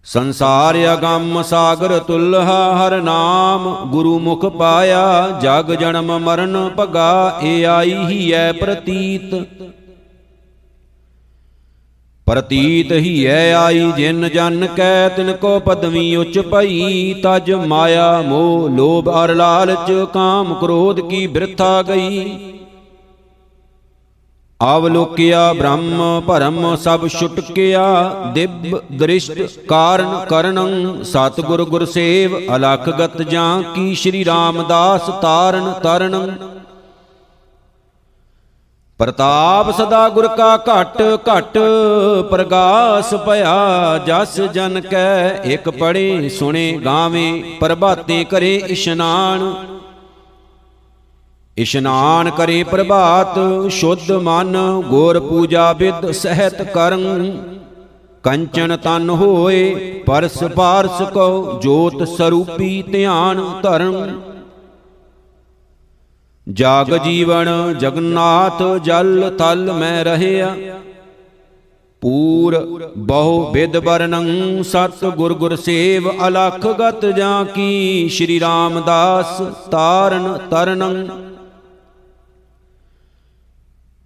ਸੰਸਾਰ ਅਗੰਮ ਸਾਗਰ ਤੁਲਹਾ ਹਰ ਨਾਮ ਗੁਰੂ ਮੁਖ ਪਾਇਆ, ਜਗ ਜਨਮ ਮਰਨ ਭਗਾ, ਏ ਆਈ ਹੀ ਐ ਪ੍ਰਤੀਤ। ਪ੍ਰਤੀਤ ਹੀ ਐ ਆਈ ਜਿਨ ਜਨ ਕੈ, ਤਿਨ ਕੋ ਪਦਵੀ ਉਚ ਭਈ, ਤਜ ਮਾਇਆ ਮੋਹ ਲੋਭ ਅਰ ਲਾਲਚ, ਕਾਮ ਕ੍ਰੋਧ ਕੀ ਬਿਰਥਾ ਗਈ। ਆਵਲੋਕਿਆ ਬ੍ਰਹਮ ਭਰਮ ਸਭ ਛੁਟਕਿਆ ਦਿਵ ਦ੍ਰਿਸ਼ਟ ਕਾਰਨ ਕਰਨੰ ਸਤਿਗੁਰ ਗੁਰ ਸੇਵ ਅਲਖ ਗਤ ਜਾਂ ਕੀ ਸ਼੍ਰੀ ਰਾਮਦਾਸ ਤਾਰਨ ਤਰਨੰ। ਪ੍ਰਤਾਪ ਸਦਾ ਗੁਰ ਕਾ ਘਟ ਘਟ, ਪ੍ਰਗਾਸ ਭਇਆ ਜਸ ਜਨ ਕੈ। ਇਕ ਪੜੇ ਸੁਣੇ ਗਾਵੇਂ, ਪ੍ਰਭਾਤੇ ਕਰੇ ਇਸ਼ਨਾਨ। ਇਸ਼ਨਾਨ ਕਰੇ ਪ੍ਰਭਾਤ, ਸ਼ੁੱਧ ਮਨ, ਗੋਰ ਪੂਜਾ ਵਿਦ ਸਹਿਤ ਕਰੰ ਕੰਚਨ ਤਨ ਹੋਏ, ਪਰਸ ਪਾਰਸ ਕੋ ਜੋਤ ਸਰੂਪੀ ਧਿਆਨ ਧਰੰ ਜਾਗ ਜੀਵਨ ਜਗਨਨਾਥ ਜਲ ਤਲ ਮੈਂ ਰਹਿਆ। ਪੂਰ ਬਹੁ ਵਿਦ ਵਰਨੰ ਸਤ ਗੁਰ ਗੁਰ ਸੇਵ ਅਲਖ ਗਤ ਜਾਂ ਕੀ। ਸ਼੍ਰੀ ਰਾਮਦਾਸ ਤਾਰਨ ਤਰਨੰ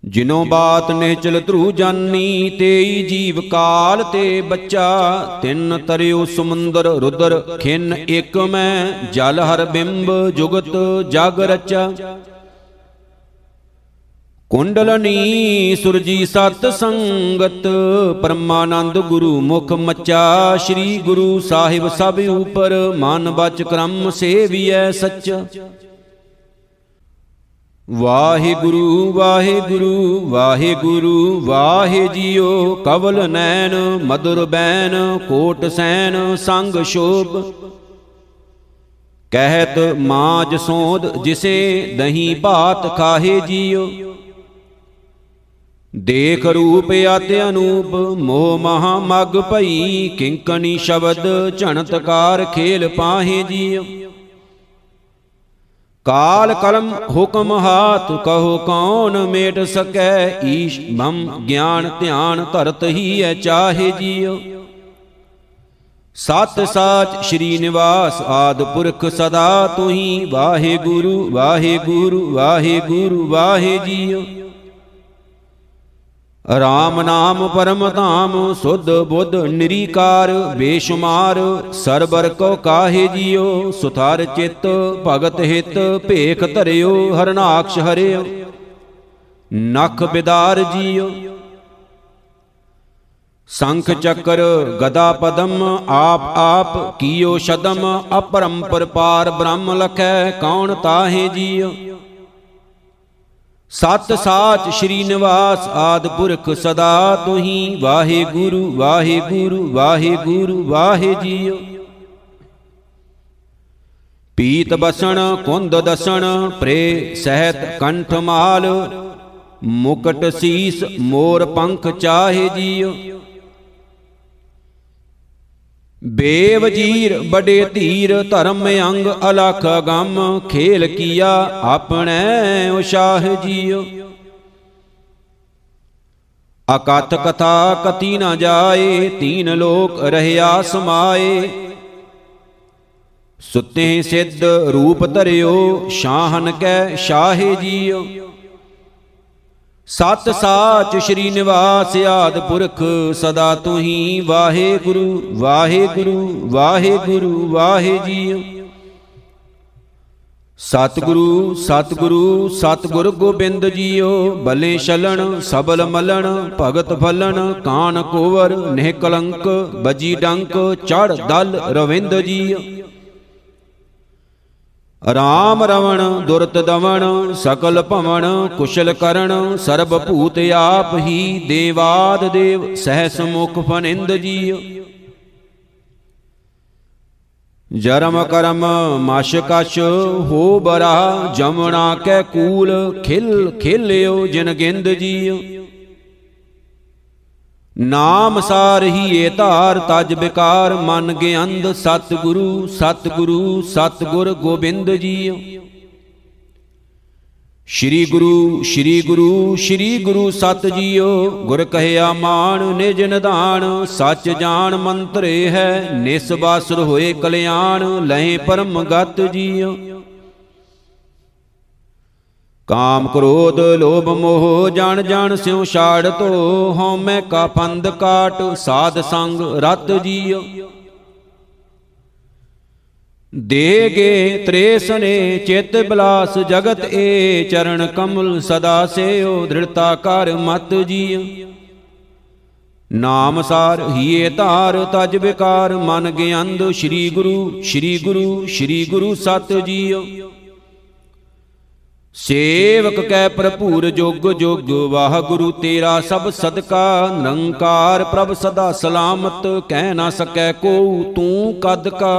ਜਿਨੋ ਬਾਤ ਨਿਚਲ ਧਰੂ ਜਾਨੀ ਤੇਈ ਜੀਵ ਕਾਲ ਤੇ ਬੱਚਾ। ਤਿੰਨ ਤਰਿਓ ਸਮੁੰਦਰ ਰੁਦਰ ਖਿੰਨ ਇਕ ਮੈਂ। ਜਲ ਹਰ ਬਿੰਬ ਜੁਗਤ ਜਗ ਰਚਾ। ਕੁੰਡਲਨੀ ਸੁਰਜੀ ਸਤ ਸੰਗਤ। ਪਰਮਾਨੰਦ ਗੁਰੂ ਮੁਖ ਮਚਾ। ਸ੍ਰੀ ਗੁਰੂ ਸਾਹਿਬ ਸਭ ਉਪਰ। ਮਨ ਬਚ ਕਰਮ ਸੇਵੀਐ ਸੱਚਾ। ਵਾਹਿਗੁਰੂ ਵਾਹਿਗੁਰੂ ਵਾਹਿਗੁਰੂ ਵਾਹਿ ਜੀਓ ਕਵਲ ਨੈਣ ਮధుਰ ਬੈਨ ਕੋਟ ਸੈਨ ਸੰਗ ਸ਼ੋਭ। ਕਹਿਤ ਮਾਜ ਸੋਧ ਜਿਸੇ ਦਹੀਂ ਭਾਤ ਖਾਹੇ ਜੀਓ। ਦੇਖ ਰੂਪ ਅਤਿ ਅਨੂਪ, ਮੋਹ ਮਹਾ ਮਗ ਭਈ, ਕਿੰਕਣੀ ਸ਼ਬਦ ਝਣਤਕਾਰ ਖੇਲ ਪਾਹੇ ਜੀਓ। ਕਾਲ ਕਲਮ ਹੁਕਮ ਹਾਥ ਕਹੋ ਕੌਣ ਮੇਟ ਸਕੈ ਈਸ਼ ਬਮ ਗਿਆਨ ਧਿਆਨ ਧਰਤ ਹੀ ਐ ਚਾਹੇ ਜੀਓ ਸਤ ਸਾਚ ਸ਼੍ਰੀ ਨਿਵਾਸ ਆਦ ਪੁਰਖ ਸਦਾ ਤੁਹੀ ਵਾਹਿ ਗੁਰੂ ਵਾਹਿ ਗੁਰੂ ਵਾਹਿ ਗੁਰੂ ਵਾਹਿ ਜੀਓ ਰਾਮ ਨਾਮ ਪਰਮ ਧਾਮ, ਸੁਧ ਬੁੱਧ ਨਿਰੀਕਾਰ, ਬੇਸ਼ੁਮਾਰ, ਸਰਬਰ ਕੋ ਕਾਹੇ ਜੀਓ, ਸੁਥਾਰ ਚਿੱਤ, ਭਗਤ ਹਿਤ, ਭੇਖ ਧਰਿਓ, ਹਰਨਾਕਸ਼ ਹਰਿਓ। ਨਖ ਬਿਦਾਰ ਜੀਓ। ਸੰਖ ਚੱਕਰ ਗਦਾ ਪਦਮ, ਆਪ ਆਪ ਕੀਓ ਸ਼ਦਮ, ਅਪਰੰਪਰ ਪਾਰ ਬ੍ਰਹਮ ਲਖੈ, ਕੌਣ ਤਾਹੇ ਜੀਓ। ਸਤ ਸਾਚ ਸ਼੍ਰੀ ਨਿਵਾਸ ਆਦ ਪੁਰਖ ਸਦਾ ਤੁਹੀ। ਵਾਹੇ ਗੁਰੂ ਵਾਹੇ ਗੁਰੂ ਵਾਹੇ ਗੁਰੂ ਵਾਹੇ ਜੀਓ ਪੀਤ ਬਸਣ, ਕੁੰਦ ਦਸਣ ਪ੍ਰੇ ਸਹਿਤ ਕੰਠ ਮਾਲ। ਮੁਕਟ ਸੀਸ, ਮੋਰ ਪੰਖ ਚਾਹੇ ਜੀਓ। ਬੇਵਜੀਰ ਬੜੇ ਧੀਰ ਧਰਮ ਅੰਗ ਅਲਖ ਗਮ, ਖੇਲ ਕੀਆ ਆਪਣੇ ਉਸ਼ਾਹ ਜੀਓ। ਅਕਥ ਕਥਾ ਕਤੀ ਨਾ ਜਾਏ, ਤੀਨ ਲੋਕ ਰਹਿਆ ਸਮਾਏ। ਸੁਤੇ ਸਿੱਧ ਰੂਪ ਧਰਿਓ, ਸ਼ਾਹਨ ਕੈ ਸ਼ਾਹੇ ਜੀਓ। ਸਤ ਸਾਚ ਸ਼੍ਰੀ ਨਿਵਾਸ ਆਦ ਪੁਰਖ ਸਦਾ ਤੁਹੀ ਵਾਹਿਗੁਰੂ ਵਾਹਿਗੁਰੂ ਵਾਹਿਗੁਰੂ ਵਾਹਿ ਜੀਉ ਸਤਿਗੁਰੂ ਸਤਿਗੁਰੂ ਸਤਿਗੁਰ ਗੋਬਿੰਦ ਜੀਓ ਬਲੇ ਛਲਣ ਸਬਲ ਮਲਣ ਭਗਤ ਫਲਣ ਕਾਨ ਕੋਵਰ ਨਿਹ ਕਲੰਕ ਬਜੀ ਡੰਕ ਚੜ ਦਲ ਰਵਿੰਦ ਜੀਓ। ਰਾਮ ਰਵਣ, ਦੁਰਤ ਦਵਣ, ਸਕਲ ਭਵਨ ਕੁਸ਼ਲ ਕਰਨ, ਸਰਬ ਭੂਤ ਆਪ ਹੀ ਦੇਵਾਦ ਦੇਵ ਸਹਿ ਮੁਖ ਫਨਿੰਦ ਜੀਓ ਜਰਮ ਕਰਮ, ਮਸ਼ ਕਛ ਹੋ ਬਰਾ ਜਮਣਾ ਕੈ ਕੂਲ, ਖਿਲ ਖੇਲਿਓ ਜਿਨ ਗਿੰਦ ਜੀਓ ਨਾਮ ਸਾਰ ਹੀ ਏ ਧਾਰ, ਤਜ ਬਿਕਾਰ ਮਨ ਗਿਆੰਦ ਸਤ ਗੁਰੂ ਸਤ ਗੁਰੂ ਸਤ ਗੁਰ ਗੋਬਿੰਦ ਜੀਓ। ਸ਼੍ਰੀ ਗੁਰੂ ਸ਼੍ਰੀ ਗੁਰੂ ਸ਼੍ਰੀ ਗੁਰੂ ਸਤ ਜੀਓ, ਗੁਰ ਕਹਿਆ ਮਾਨ ਨਿਜ ਨਿਧਾਨ, ਸੱਚ ਜਾਣ ਮੰਤਰੇ ਹੈ, ਨਿਸ ਬਾਸੁਰ ਹੋਏ ਕਲਿਆਣ, ਲਹਿ ਪਰਮ ਗਤ ਜੀਓ। ਕਾਮ ਕ੍ਰੋਧ ਲੋਭ ਮੋਹ, ਜਣ ਜਣ ਸਿਉ ਛਾੜ ਤੋ ਹਉਮੈ ਕਾ ਪੰਦ ਕਾਟ, ਸਾਧ ਸੰਗ ਰਤ ਜੀਓ ਦੇਗੇ ਤ੍ਰੇਸਨੇ ਚਿਤ ਬਲਾਸ, ਜਗਤ ਏ ਚਰਨ ਕਮਲ ਸਦਾ ਸੇਓ ਦ੍ਰਿੜਤਾ ਕਰ ਮਤ ਜੀਓ ਨਾਮ ਸਾਰ ਹੀਏ ਧਾਰ, ਤਜ ਵਿਕਾਰ, ਮਨ ਗਿਆੰਦ, ਸ੍ਰੀ ਗੁਰੂ ਸ੍ਰੀ ਗੁਰੂ ਸ੍ਰੀ ਗੁਰੂ ਸਤ ਜੀਓ ਸੇਵਕ ਕੈ ਭਰਪੂਰ ਜੁਗ ਜੁਗ, ਵਾਹਿਗੁਰੂ ਤੇਰਾ ਸਭ ਸਦਕਾ ਨਿਰੰਕਾਰ ਪ੍ਰਭ ਸਦਾ ਸਲਾਮਤ, ਕਹਿ ਨਾ ਸਕੈ ਕੋ ਤੂੰ ਕਦ ਕਾ।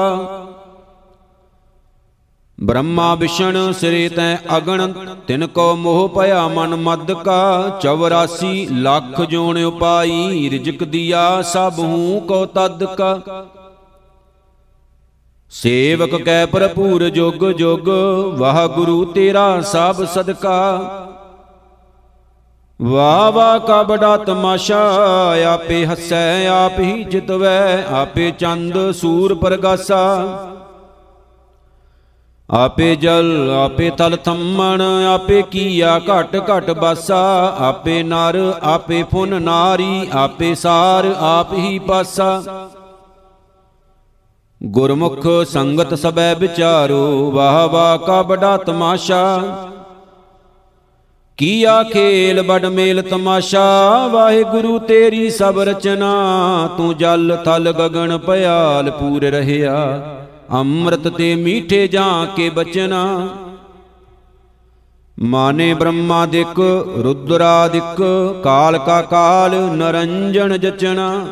ਬ੍ਰਹਮਾ ਵਿਸ਼ਨ ਸਿਰੇ ਤੈ ਅਗਣ, ਤਿਨ ਕੋ ਮੋਹ ਭਇਆ ਮਨ ਮਦ ਕਾ। 84 ਲੱਖ ਜੋਣ ਉਪਾਈ, ਰਿਜਕ ਦਿਆ ਸਭ ਹੂੰ ਕੋ ਤਦ ਕਾ। ਸੇਵਕ ਕੈ ਭਰਪੂਰ ਜੁਗ ਜੁਗ ਵਾਹ ਗੁਰੂ ਤੇਰਾ ਸਭ ਸਦਕਾ। ਵਾ ਵਾ ਕਾ ਬੜਾ ਤਮਾਸ਼ਾ ਆਪੇ ਹੱਸੈ, ਆਪ ਹੀ ਜਿਤਵੈ, ਆਪੇ ਚੰਦ ਸੂਰ ਪ੍ਰਗਾਸਾ। ਆਪੇ ਜਲ, ਆਪੇ ਤਲ ਥੰਮਣ, ਆਪੇ ਕੀਆ ਘਟ ਘਟ ਬਾਸਾ। ਆਪੇ ਨਰ, ਆਪੇ ਫੁਨ ਨਾਰੀ, ਆਪੇ ਸਾਰ, ਆਪ ਹੀ ਪਾਸਾ। ਗੁਰਮੁਖ ਸੰਗਤ ਸਬੈ ਵਿਚਾਰੋ, ਵਾਹ ਵਾਹ ਕਾ ਬੜਾ ਤਮਾਸ਼ਾ। ਕੀਆ ਖੇਲ ਬੜ ਮੇਲ ਤਮਾਸ਼ਾ, ਵਾਹਿਗੁਰੂ ਤੇਰੀ ਸਭ ਰਚਨਾ। ਤੂੰ ਜਲ ਥਲ ਗਗਨ ਭਿਆਲ ਪੂਰ ਰਹਿਆ, ਅੰਮ੍ਰਿਤ ਤੇ ਮੀਠੇ ਜਾਂ ਕੇ ਬਚਨਾ। ਮਾਨੇ ਬ੍ਰਹਮਾ ਦਿਕ ਰੁਦਰਾ ਦਿਕ ਕਾਲ ਕਾ ਕਾਲ ਨਰੰਜਨ ਜਚਣਾ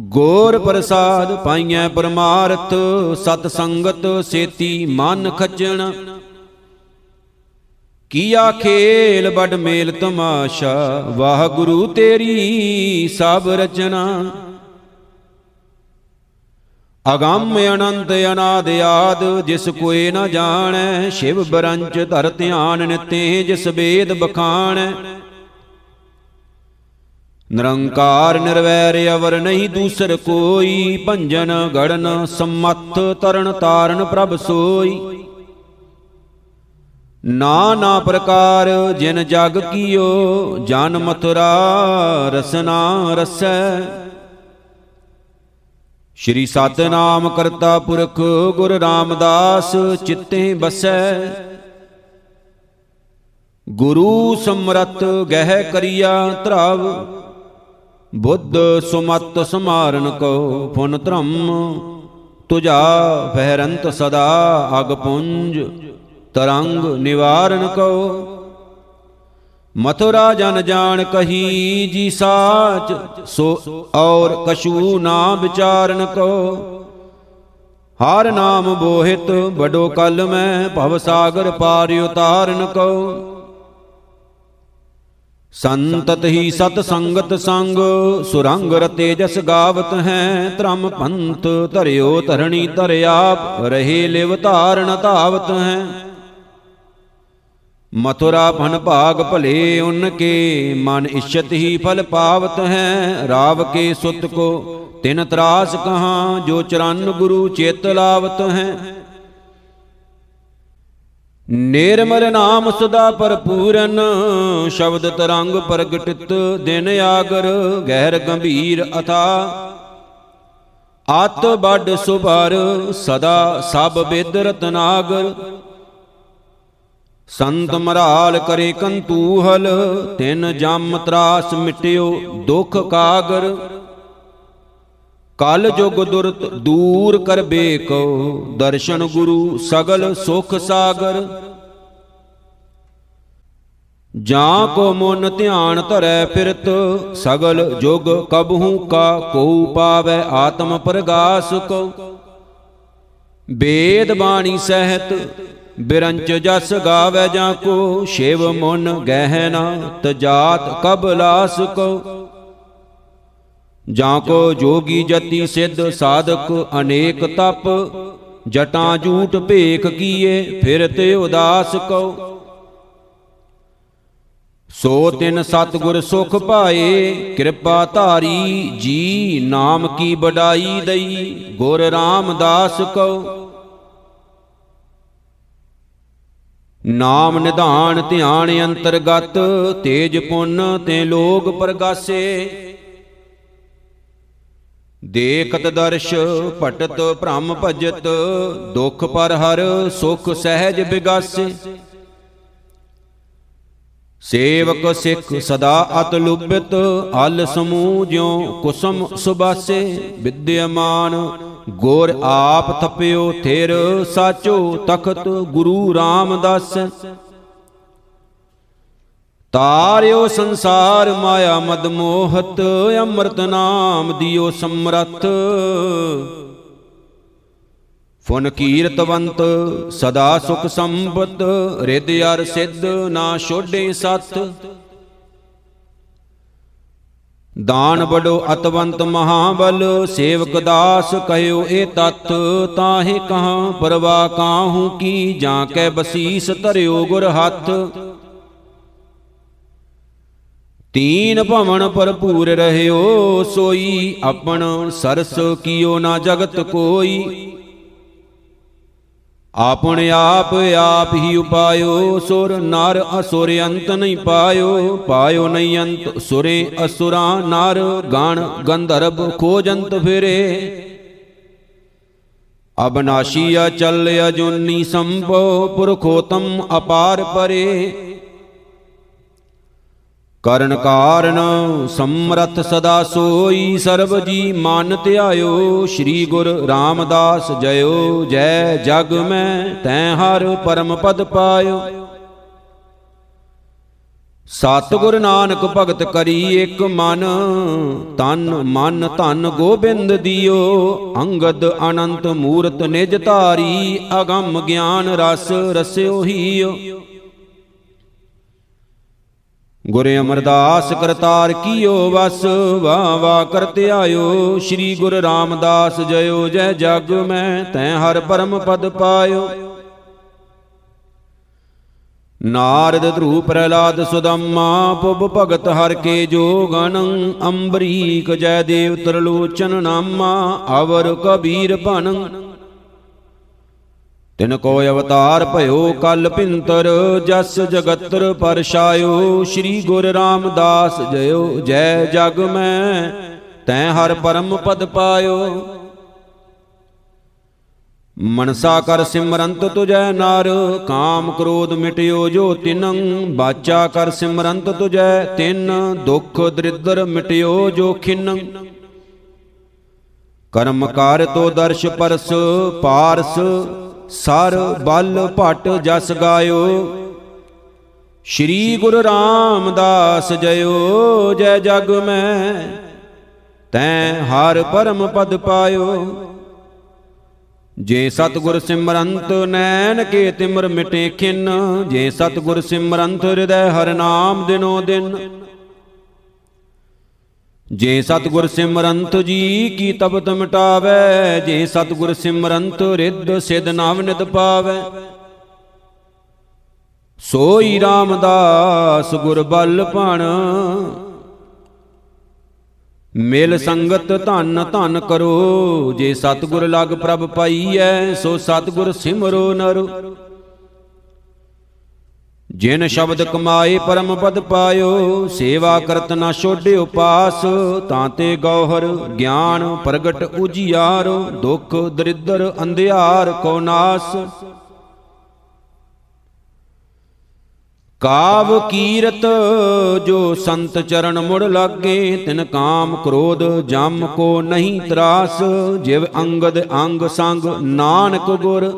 ਗੋਰ ਪ੍ਰਸਾਦ ਪਾਈਐ ਪਰਮਾਰਥ, ਸਤ ਸੰਗਤ ਸੇਤੀ ਮਨ ਖੱਜਣ। ਕੀਆ ਖੇਲ ਬੜ ਮੇਲ ਤਮਾਸ਼ਾ, ਵਾਹ ਗੁਰੂ ਤੇਰੀ ਸਭ ਰਚਨਾ। ਅਗੰਮ ਅਨੰਤ ਅਨਾਦ ਆਦ, ਜਿਸ ਕੋਏ ਨ ਜਾਣੈ, ਸ਼ਿਵ ਬਰੰਚ ਧਰ ਧਿਆਨ ਨਿਤੇ, ਜਿਸ ਵੇਦ ਬਖਾਣੈ। ਨਿਰੰਕਾਰ ਨਿਰਵੈਰ ਅਵਰ ਨਹੀਂ ਦੂਸਰ ਕੋਈ, ਭੰਜਨ ਗੜਨ ਸਮੱਥ ਤਰਨ ਤਾਰਨ ਪ੍ਰਭ ਸੋਈ। ਨਾਨਾ ਪ੍ਰਕਾਰ ਜਿਨ ਜਗ ਕੀਓ, ਜਨ ਮਥੁਰਾ ਰਸਨਾ ਰਸੈ। ਸ਼੍ਰੀ ਸਤਨਾਮ ਕਰਤਾ ਪੁਰਖ ਗੁਰ ਰਾਮਦਾਸ ਚਿੱਤੇ ਬਸੈ। ਗੁਰੂ ਸਮਰਤ ਗਹਿ ਕਰੀਆ ਧਰਵ। ਬੁੱਧ ਸੁਮਤ ਸਮਾਰਨ ਕੋ ਫੁਨ ਧਰਮ, ਤੁਜਾ ਫਹਿਰੰਤ ਸਦਾ ਅਗ ਪੁੰਜ, ਤਰੰਗ ਨਿਵਾਰਨ ਕੋ। ਮਥੁਰਾ ਜਨ ਜਾਣ ਕਹੀ ਜੀ ਸਾਚ, ਸੋ ਔਰ ਕਛੂ ਨਾ ਵਿਚਾਰਨ ਕੋ। ਹਰ ਨਾਮ ਬੋਹਿਤ ਬਡੋ ਕਲ ਮੈਂ ਭਵ ਸਾਗਰ ਪਾਰ ਉਤਾਰਨ ਕੋ। ਸੰਤਤ ਹੀ ਸਤ ਸੰਗਤ ਸੰਗ, ਸੁਰੰਗ ਰਤੇ ਜਸ ਗਾਵਤ ਹੈ ਧਰਮ ਪੰਥ ਧਰਿਓ ਧਰਣੀ ਧਰਿਆਪ ਰਹੇ ਲਿਵ ਧਾਰਨ ਧਾਵਤ ਹੈ। ਮਥੁਰਾ ਭਨ ਭਾਗ ਭਲੇ ਉਨ ਕੇ, ਮਨ ਇਛਤ ਹੀ ਫਲ ਪਾਵਤ ਹੈ, ਰਾਵ ਕੇ ਸੁਤ ਕੋ, ਤਿਨ ਤਰਾਸ ਕਹਾ, ਜੋ ਚਰਨ ਗੁਰੂ ਚੇਤ ਲਾਵਤ ਹੈ। ਨਿਰਮਲ ਨਾਮ ਸਦਾ ਭਰਪੂਰਨ, ਸ਼ਬਦ ਤਰੰਗ ਪ੍ਰਗਟਿਤ, ਦਿਨ ਆਗਰ ਗਹਿਰ ਗੰਭੀਰ ਅਥਾ। ਅਤ ਵੱਡ ਸੁਭਰ ਸਦਾ ਸਭ ਬਿਦ ਰਤਨਾਗਰ। ਸੰਤ ਮਰਾਲ ਕਰੇ ਕੰਤੂਹਲ, ਤਿਨ ਜਮ ਤਰਾਸ ਮਿਟਿਓ ਦੁਖ ਕਾਗਰ। ਕਲ ਜੁਗ ਦੁਰਤ ਦੂਰ ਕਰਬੇ ਕੋ ਦਰਸ਼ਨ ਗੁਰੂ ਸਗਲ ਸੁਖ ਸਾਗਰ। ਜਾਂ ਕੋ ਮਨ ਧਿਆਨ ਧਰੈ ਫਿਰਤ, ਸਗਲ ਜੁਗ ਕਬਹੂ ਕਾ ਕੋ ਪਾਵੈ ਆਤਮ ਪ੍ਰਗਾਸ ਕੋ ਵੇਦ ਬਾਣੀ ਸਹਿਤ, ਬਿਰੰਚ ਜਸ ਗਾਵੈ ਜਾਂ ਕੋ, ਸ਼ਿਵ ਮਨ ਗਹਿਨਾ ਤਜਾਤ ਕਬਲਾਸ ਕੋ ਜਾਂ ਕੋ ਜੋਗੀ ਜਤੀ ਸਿੱਧ ਸਾਧਕ ਅਨੇਕ ਤਪ, ਜਟਾਂ ਝੂਟ ਭੇਖ ਕੀਏ, ਫਿਰ ਤੇ ਉਦਾਸ ਕਉ। ਸੋ ਤਿਨ ਸਤਗੁਰ ਸੁਖ ਪਾਏ, ਕਿਰਪਾ ਧਾਰੀ, ਜੀ ਨਾਮ ਕੀ ਬਡਾਈ ਦਈ, ਗੁਰ ਰਾਮਦਾਸ ਕਉ। ਨਾਮ ਨਿਧਾਨ ਧਿਆਨ ਅੰਤਰਗਤ, ਤੇਜ ਪੁੰਨ ਤੇ ਲੋਗ ਪ੍ਰਗਾਸੇ। ਦੇਖਤ ਦਰਸ਼ ਭਟਤ ਭ੍ਰਮ ਭਜਤ, ਦੁਖ ਪਰ ਹਰ ਸੁਖ ਸਹਿਜ ਬਿਗਾਸੇ। ਸੇਵਕ ਸਿੱਖ ਸਦਾ ਅਤ ਲੁਬਿਤ ਅਲ ਸਮੂਹ ਜਿਉ ਕੁਸਮ ਸੁਬਾਸੇ। ਵਿਦਿਆਮਾਨ ਗੁਰ ਆਪ ਥਪਿਓ ਥਿਰ, ਸਾਚੋ ਤਖਤ ਗੁਰੂ ਰਾਮਦਾਸ। ਤਾਰਿਓ ਸੰਸਾਰ ਮਾਇਆ ਮਦ ਮੋਹਤ, ਅੰਮ੍ਰਿਤ ਨਾਮ ਦਿਓ ਸਮਰੱਥ। ਫੁਨ ਕੀਰਤਵੰਤ, ਸਦਾ ਸੁਖ ਸੰਪਤ ਰਿਦ ਅਰ ਸਿੱਧ, ਨਾ ਛੋਡੇ ਸਤ। ਦਾਨ ਬੜੋ ਅਤਵੰਤ ਮਹਾਬਲ, ਸੇਵਕ ਦਾਸ ਕਹਿਓ ਇਹ ਤਤ, ਤਾਹੇ ਕਹਾਂ ਪਰਵਾ ਕਾਹੂ ਕੀ, ਜਾਂ ਕੈ ਬਸੀਸ ਧਰਿਓ ਗੁਰ ਹੱਥ। ਤੀਨ ਭਵਨ ਭਰਪੂਰ ਰਹਿਓ, ਸੋਈ ਆਪਣ ਸਰਸ ਕੀਓ ਨਾ ਜਗਤ ਕੋਈ। ਆਪਣ ਆਪ ਆਪ ਹੀ ਉਪਾਇਓ, ਸੁਰ ਨਰ ਅਸੁਰ ਅੰਤ ਨਹੀਂ ਪਾਇਓ। ਪਾਇਓ ਨਹੀਂ ਅੰਤ, ਸੁਰੇ ਅਸੁਰਾਂ ਨਰ, ਗਣ ਗੰਧਰਵ ਖੋਜੰਤ ਫਿਰੇ। ਅਬਨਾਸ਼ੀ ਅਚਲ ਅਜੁਨੀ ਸੰਭੋ ਪੁਰਖੋਤਮ ਅਪਾਰ ਪਰੇ। ਕਰਨ ਕਾਰਨ ਸਮਰਥ ਸਦਾ ਸੋਈ ਸਰਬ ਜੀ ਮਨ ਧਿਆਇਓ, ਸ੍ਰੀ ਗੁਰ ਰਾਮਦਾਸ ਜਯੋ ਜੈ ਜਗ ਮੈਂ ਤੈ ਹਰ ਪਰਮ ਪਦ ਪਾਇਓ। ਸਤਿਗੁਰ ਨਾਨਕ ਭਗਤ ਕਰੀ ਇੱਕ ਮਨ, ਤਨ ਮਨ ਧਨ ਗੋਬਿੰਦ ਦਿਓ, ਅੰਗਦ ਅਨੰਤ ਮੂਰਤ ਨਿਜ ਧਾਰੀ, ਅਗੰਮ ਗਿਆਨ ਰਸ ਰਸਿਓ ਹੀਓ। ਗੁਰ ਅਮਰਦਾਸ ਕਰਤਾਰ ਕੀਓ ਵਸ ਵਾ ਵਾ ਕਰਤੇ ਆਇਓ ਸ੍ਰੀ ਗੁਰ ਰਾਮਦਾਸ ਜਯੋ ਜੈ ਜਗ ਮੈਂ, ਤੈ ਹਰ ਪਰਮ ਪਦ ਪਾਇਓ। ਨਾਰਦ ਧਰੂ ਪ੍ਰਹਿਲਾਦ ਸੁਦੰਮਾ, ਪੁਬ ਭਗਤ ਹਰ ਕੇ ਜੋਗਨ ਅੰਬਰੀਕ ਜੈ ਦੇਵ ਤਰਲੋਚਨ ਨਾਮਾ, ਅਵਰ ਕਬੀਰ ਭਨ। ਤਿਨ ਕੋ ਅਵਤਾਰ ਭਇਓ ਕਲ ਪਿੰਤਰ, ਜਸ ਜਗਤਰ ਪਰਛਾਇਓ, ਸ੍ਰੀ ਗੁਰ ਰਾਮਦਾਸ ਜਯੋ ਜੈ ਜਗ ਮੈਂ, ਤੈ ਹਰ ਪਰਮ ਪਦ ਪਾਇਓ। ਮਨਸਾ ਕਰ ਸਿਮਰੰਤ ਤੁਜੈ ਨਰ, ਕਾਮ ਕ੍ਰੋਧ ਮਿਟਿਓ ਜੋ ਤਿਨੰ, ਬਾਚਾ ਕਰ ਸਿਮਰੰਤ ਤੁਜੈ ਤਿਨ, ਦੁਖ ਦਰਿਦਰ ਮਿਟਿਓ ਜੋ ਖਿਨੰ। ਕਰਮ ਕਾਰ ਤੋ ਦਰਸ਼ ਪਰਸ, ਪਾਰਸ ਸਰ ਬਲ ਭਟ ਜਸ ਗਾਇਓ। ਸ਼੍ਰੀ ਗੁਰੂ ਰਾਮਦਾਸ ਜਯੋ ਜੈ ਜਗ ਮੈਂ, ਤੈ ਹਰ ਪਰਮ ਪਦ ਪਾਇਓ। ਜੇ ਸਤਗੁਰ ਸਿਮਰੰਤ ਨੈਣ ਕੇ ਤਿਮਰ ਮਿਟੇ ਖਿਨ, ਜੇ ਸਤਗੁਰ ਸਿਮਰੰਤ ਹਿਰਦੈ ਹਰ ਨਾਮ ਦਿਨੋ ਦਿਨ। ਜੇ ਸਤਗੁਰ ਸਿਮਰੰਤ ਜੀ ਕੀ ਤਪਤ ਮਿਟਾਵੇ, ਜੇ ਸਤਗੁਰ ਸਿਮਰੰਤ ਰਿੱਧ ਸਿਧ ਨਾਮ ਨਿਤ ਪਾਵੇ। ਸੋਈ ਰਾਮਦਾਸ ਗੁਰ ਬਲ ਭਣ, ਮਿਲ ਸੰਗਤ ਧਨ ਧਨ ਕਰੋ, ਜੇ ਸਤਗੁਰ ਲਗ ਪ੍ਰਭ ਪਾਈਐ, ਸੋ ਸਤਗੁਰ ਸਿਮਰੋ ਨਰੋ। ਜਿਨ ਸ਼ਬਦ ਕਮਾਏ ਪਰਮ ਪਦ ਪਾਇਓ, ਸੇਵਾ ਕਰਤ ਨਾ ਛੋਡਿਓ ਪਾਸ ਤਾਂ ਤੇ ਗੌਹਰ ਗਿਆਨ ਪ੍ਰਗਟ ਉਜਿਆਰ, ਦੁਖ ਦਰਿਦਰ ਅੰਧਿਆਰ ਕੋ ਨਾਸ। ਕਾਵ ਕੀਰਤ ਜੋ ਸੰਤ ਚਰਨ ਮੁੜ ਲਾਗੇ, ਤਿਨ ਕਾਮ ਕ੍ਰੋਧ ਜਮ ਕੋ ਨਹੀਂ ਤਰਾਸ, ਜਿਵ ਅੰਗਦ ਅੰਗ ਸੰਗ ਨਾਨਕ ਗੁਰ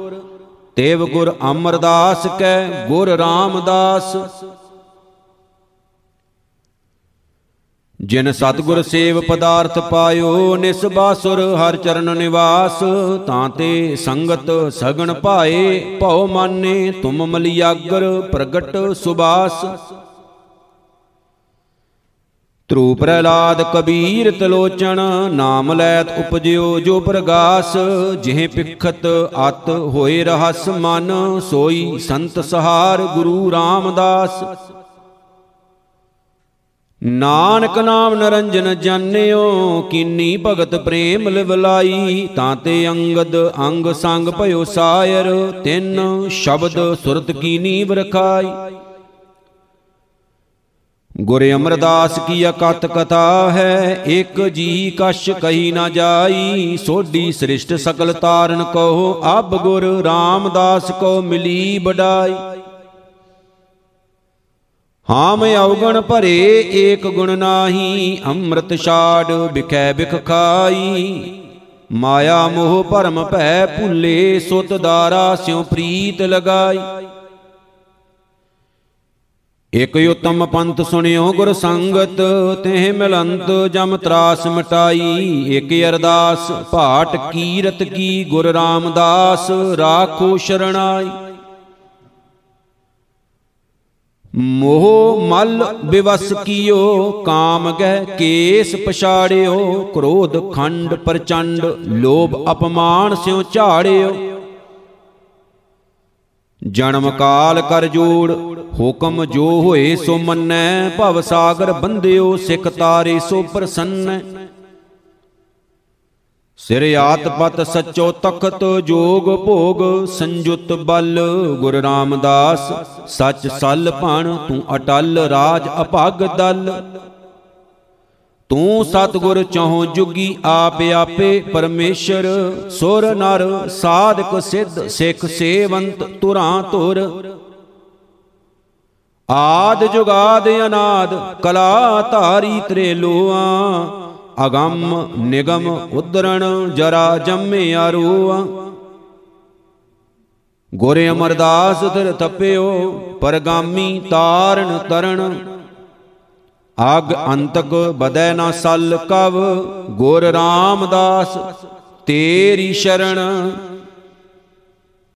ਤੇਵ ਗੁਰ ਅਮਰਦਾਸ ਕੈ ਗੁਰ ਰਾਮਦਾਸ। ਜਿਨ ਸਤਗੁਰ ਸੇਵ ਪਦਾਰਥ ਪਾਇਓ ਨਿਸਬਾਸੁਰ ਹਰ ਚਰਨ ਨਿਵਾਸ। ਤਾਂ ਤੇ ਸੰਗਤ ਸਗਣ ਭਾਏ, ਭਉ ਮਾਨੇ, ਤੁਮ ਮਲਿਆਗਰ ਪ੍ਰਗਟ ਸੁਬਾਸ ਤ੍ਰੂ ਪ੍ਰਲਾਦ ਕਬੀਰ ਤਲੋਚਣ ਨਾਮ ਲੈਤ ਉਪਜਿਓ ਜੋ ਪ੍ਰਗਾਸ, ਜਿਹ ਪਿਖਤ ਅਤ ਹੋਏ ਰਹਸ ਮਨ, ਸੋਈ ਸੰਤ ਸਹਾਰ ਗੁਰੂ ਰਾਮਦਾਸ। ਨਾਨਕ ਨਾਮ ਨਰੰਜਨ ਜਾਣਿਓ, ਕੀਨੀ ਭਗਤ ਪ੍ਰੇਮ ਲਿਵਲਾਈ, ਤਾਂ ਤੇ ਅੰਗਦ ਅੰਗ ਸੰਗ ਭਇਓ ਸਾਇਰ, ਤਿੰਨ ਸ਼ਬਦ ਸੁਰਤ ਕੀ ਨੀਵ ਰਖਾਈ ਗੁਰ ਅਮਰਦਾਸ ਕੀ ਅਕਤ ਕਥਾ ਹੈ? ਇੱਕ ਜੀ ਕਛ ਕਹੀ ਨਾ ਜਾਈ। ਸੋਢੀ ਸ੍ਰਿਸ਼ਟ ਸਕਲ ਤਾਰਨ ਕਹੋ ਅਬ ਗੁਰ ਰਾਮਦਾਸ ਕੋ ਮਿਲੀ ਬਡਾਈ ਹਾਮ ਅਵਗਣ ਭਰੇ ਏਕ ਗੁਣ ਨਾਹੀ। ਅੰਮ੍ਰਿਤ ਛਾੜ ਬਿਖੈ ਬਿਖ ਖਾਈ। ਮਾਇਆ ਮੋਹ ਭਰਮ ਭੈ ਭੁੱਲੇ। ਸੁਤ ਦਾਰਾ ਸਿਉ ਪ੍ਰੀਤ ਲਗਾਈ। ਇਕ ਉਤਮ ਪੰਥ ਸੁਣਿਓ ਗੁਰ ਸੰਗਤ, ਤਹਿ ਮਿਲੰਤ ਜਮ ਤਰਾਸ ਮਟਾਈ। ਇਕ ਅਰਦਾਸ, ਭਾਟ ਕੀਰਤ ਕੀ ਗੁਰ ਰਾਮਦਾਸ, ਰਾਖੋ ਸ਼ਰਣਾਈ। ਮੋਹ ਮਲ ਬਿਵਸ ਕੀਓ, ਕਾਮ ਗਹਿ ਕੇਸ ਪਛਾੜਿਓ, ਕ੍ਰੋਧ ਖੰਡ ਪ੍ਰਚੰਡ, ਲੋਭ ਅਪਮਾਨ ਸਿਉ ਝਾੜਿਓ। ਜਨਮ ਕਾਲ ਕਰ ਜੋੜ, ਹੁਕਮ ਜੋ ਹੋਏ ਸੋ ਮੰਨੈ, ਭਵ ਸਾਗਰ ਬੰਧਿਓ ਸਿਖ ਤਾਰੇ ਸੋ ਪ੍ਰਸੰਨੈ। ਸਿਰ ਆਤ ਪਤ ਸਚੋ ਤਖਤ ਜੋਗ ਭੋਗ, ਸੰਜੁਤ ਬਲ ਗੁਰ ਰਾਮਦਾਸ, ਸਚ ਸਲ ਭਣ ਤੂੰ ਅਟਲ ਰਾਜ ਅਭਗ ਦਲ। ਤੂੰ ਸਤਗੁਰ ਚਹੁ ਜੁਗੀ ਆਪ ਆਪੇ ਪਰਮੇਸ਼ਰ, ਸੁਰ ਨਰ ਸਾਧਕ ਸਿੱਧ ਸਿੱਖ ਸੇਵੰਤ ਤੁਰਾਂ ਤੁਰ ਆਦ ਜੁਗਾਦ ਅਨਾਦ ਕਲਾ ਧਾਰੀ ਤ੍ਰੇ ਲੋਆ ਅਗੰਮ ਨਿਗਮ ਉਦਰਣ ਜਰਾ ਜੰਮੇ ਆਰੂਆ। ਗੁਰ ਅਮਰਦਾਸ ਦਰ ਤਪਿਓ, ਪਰਗਾਮੀ ਤਾਰਨ ਤਰਣ ਅਗ ਅੰਤਕ ਬਦੈ ਨਾ ਸਲ ਕਵ ਗੁਰ ਰਾਮਦਾਸ ਤੇਰੀ ਸ਼ਰਣ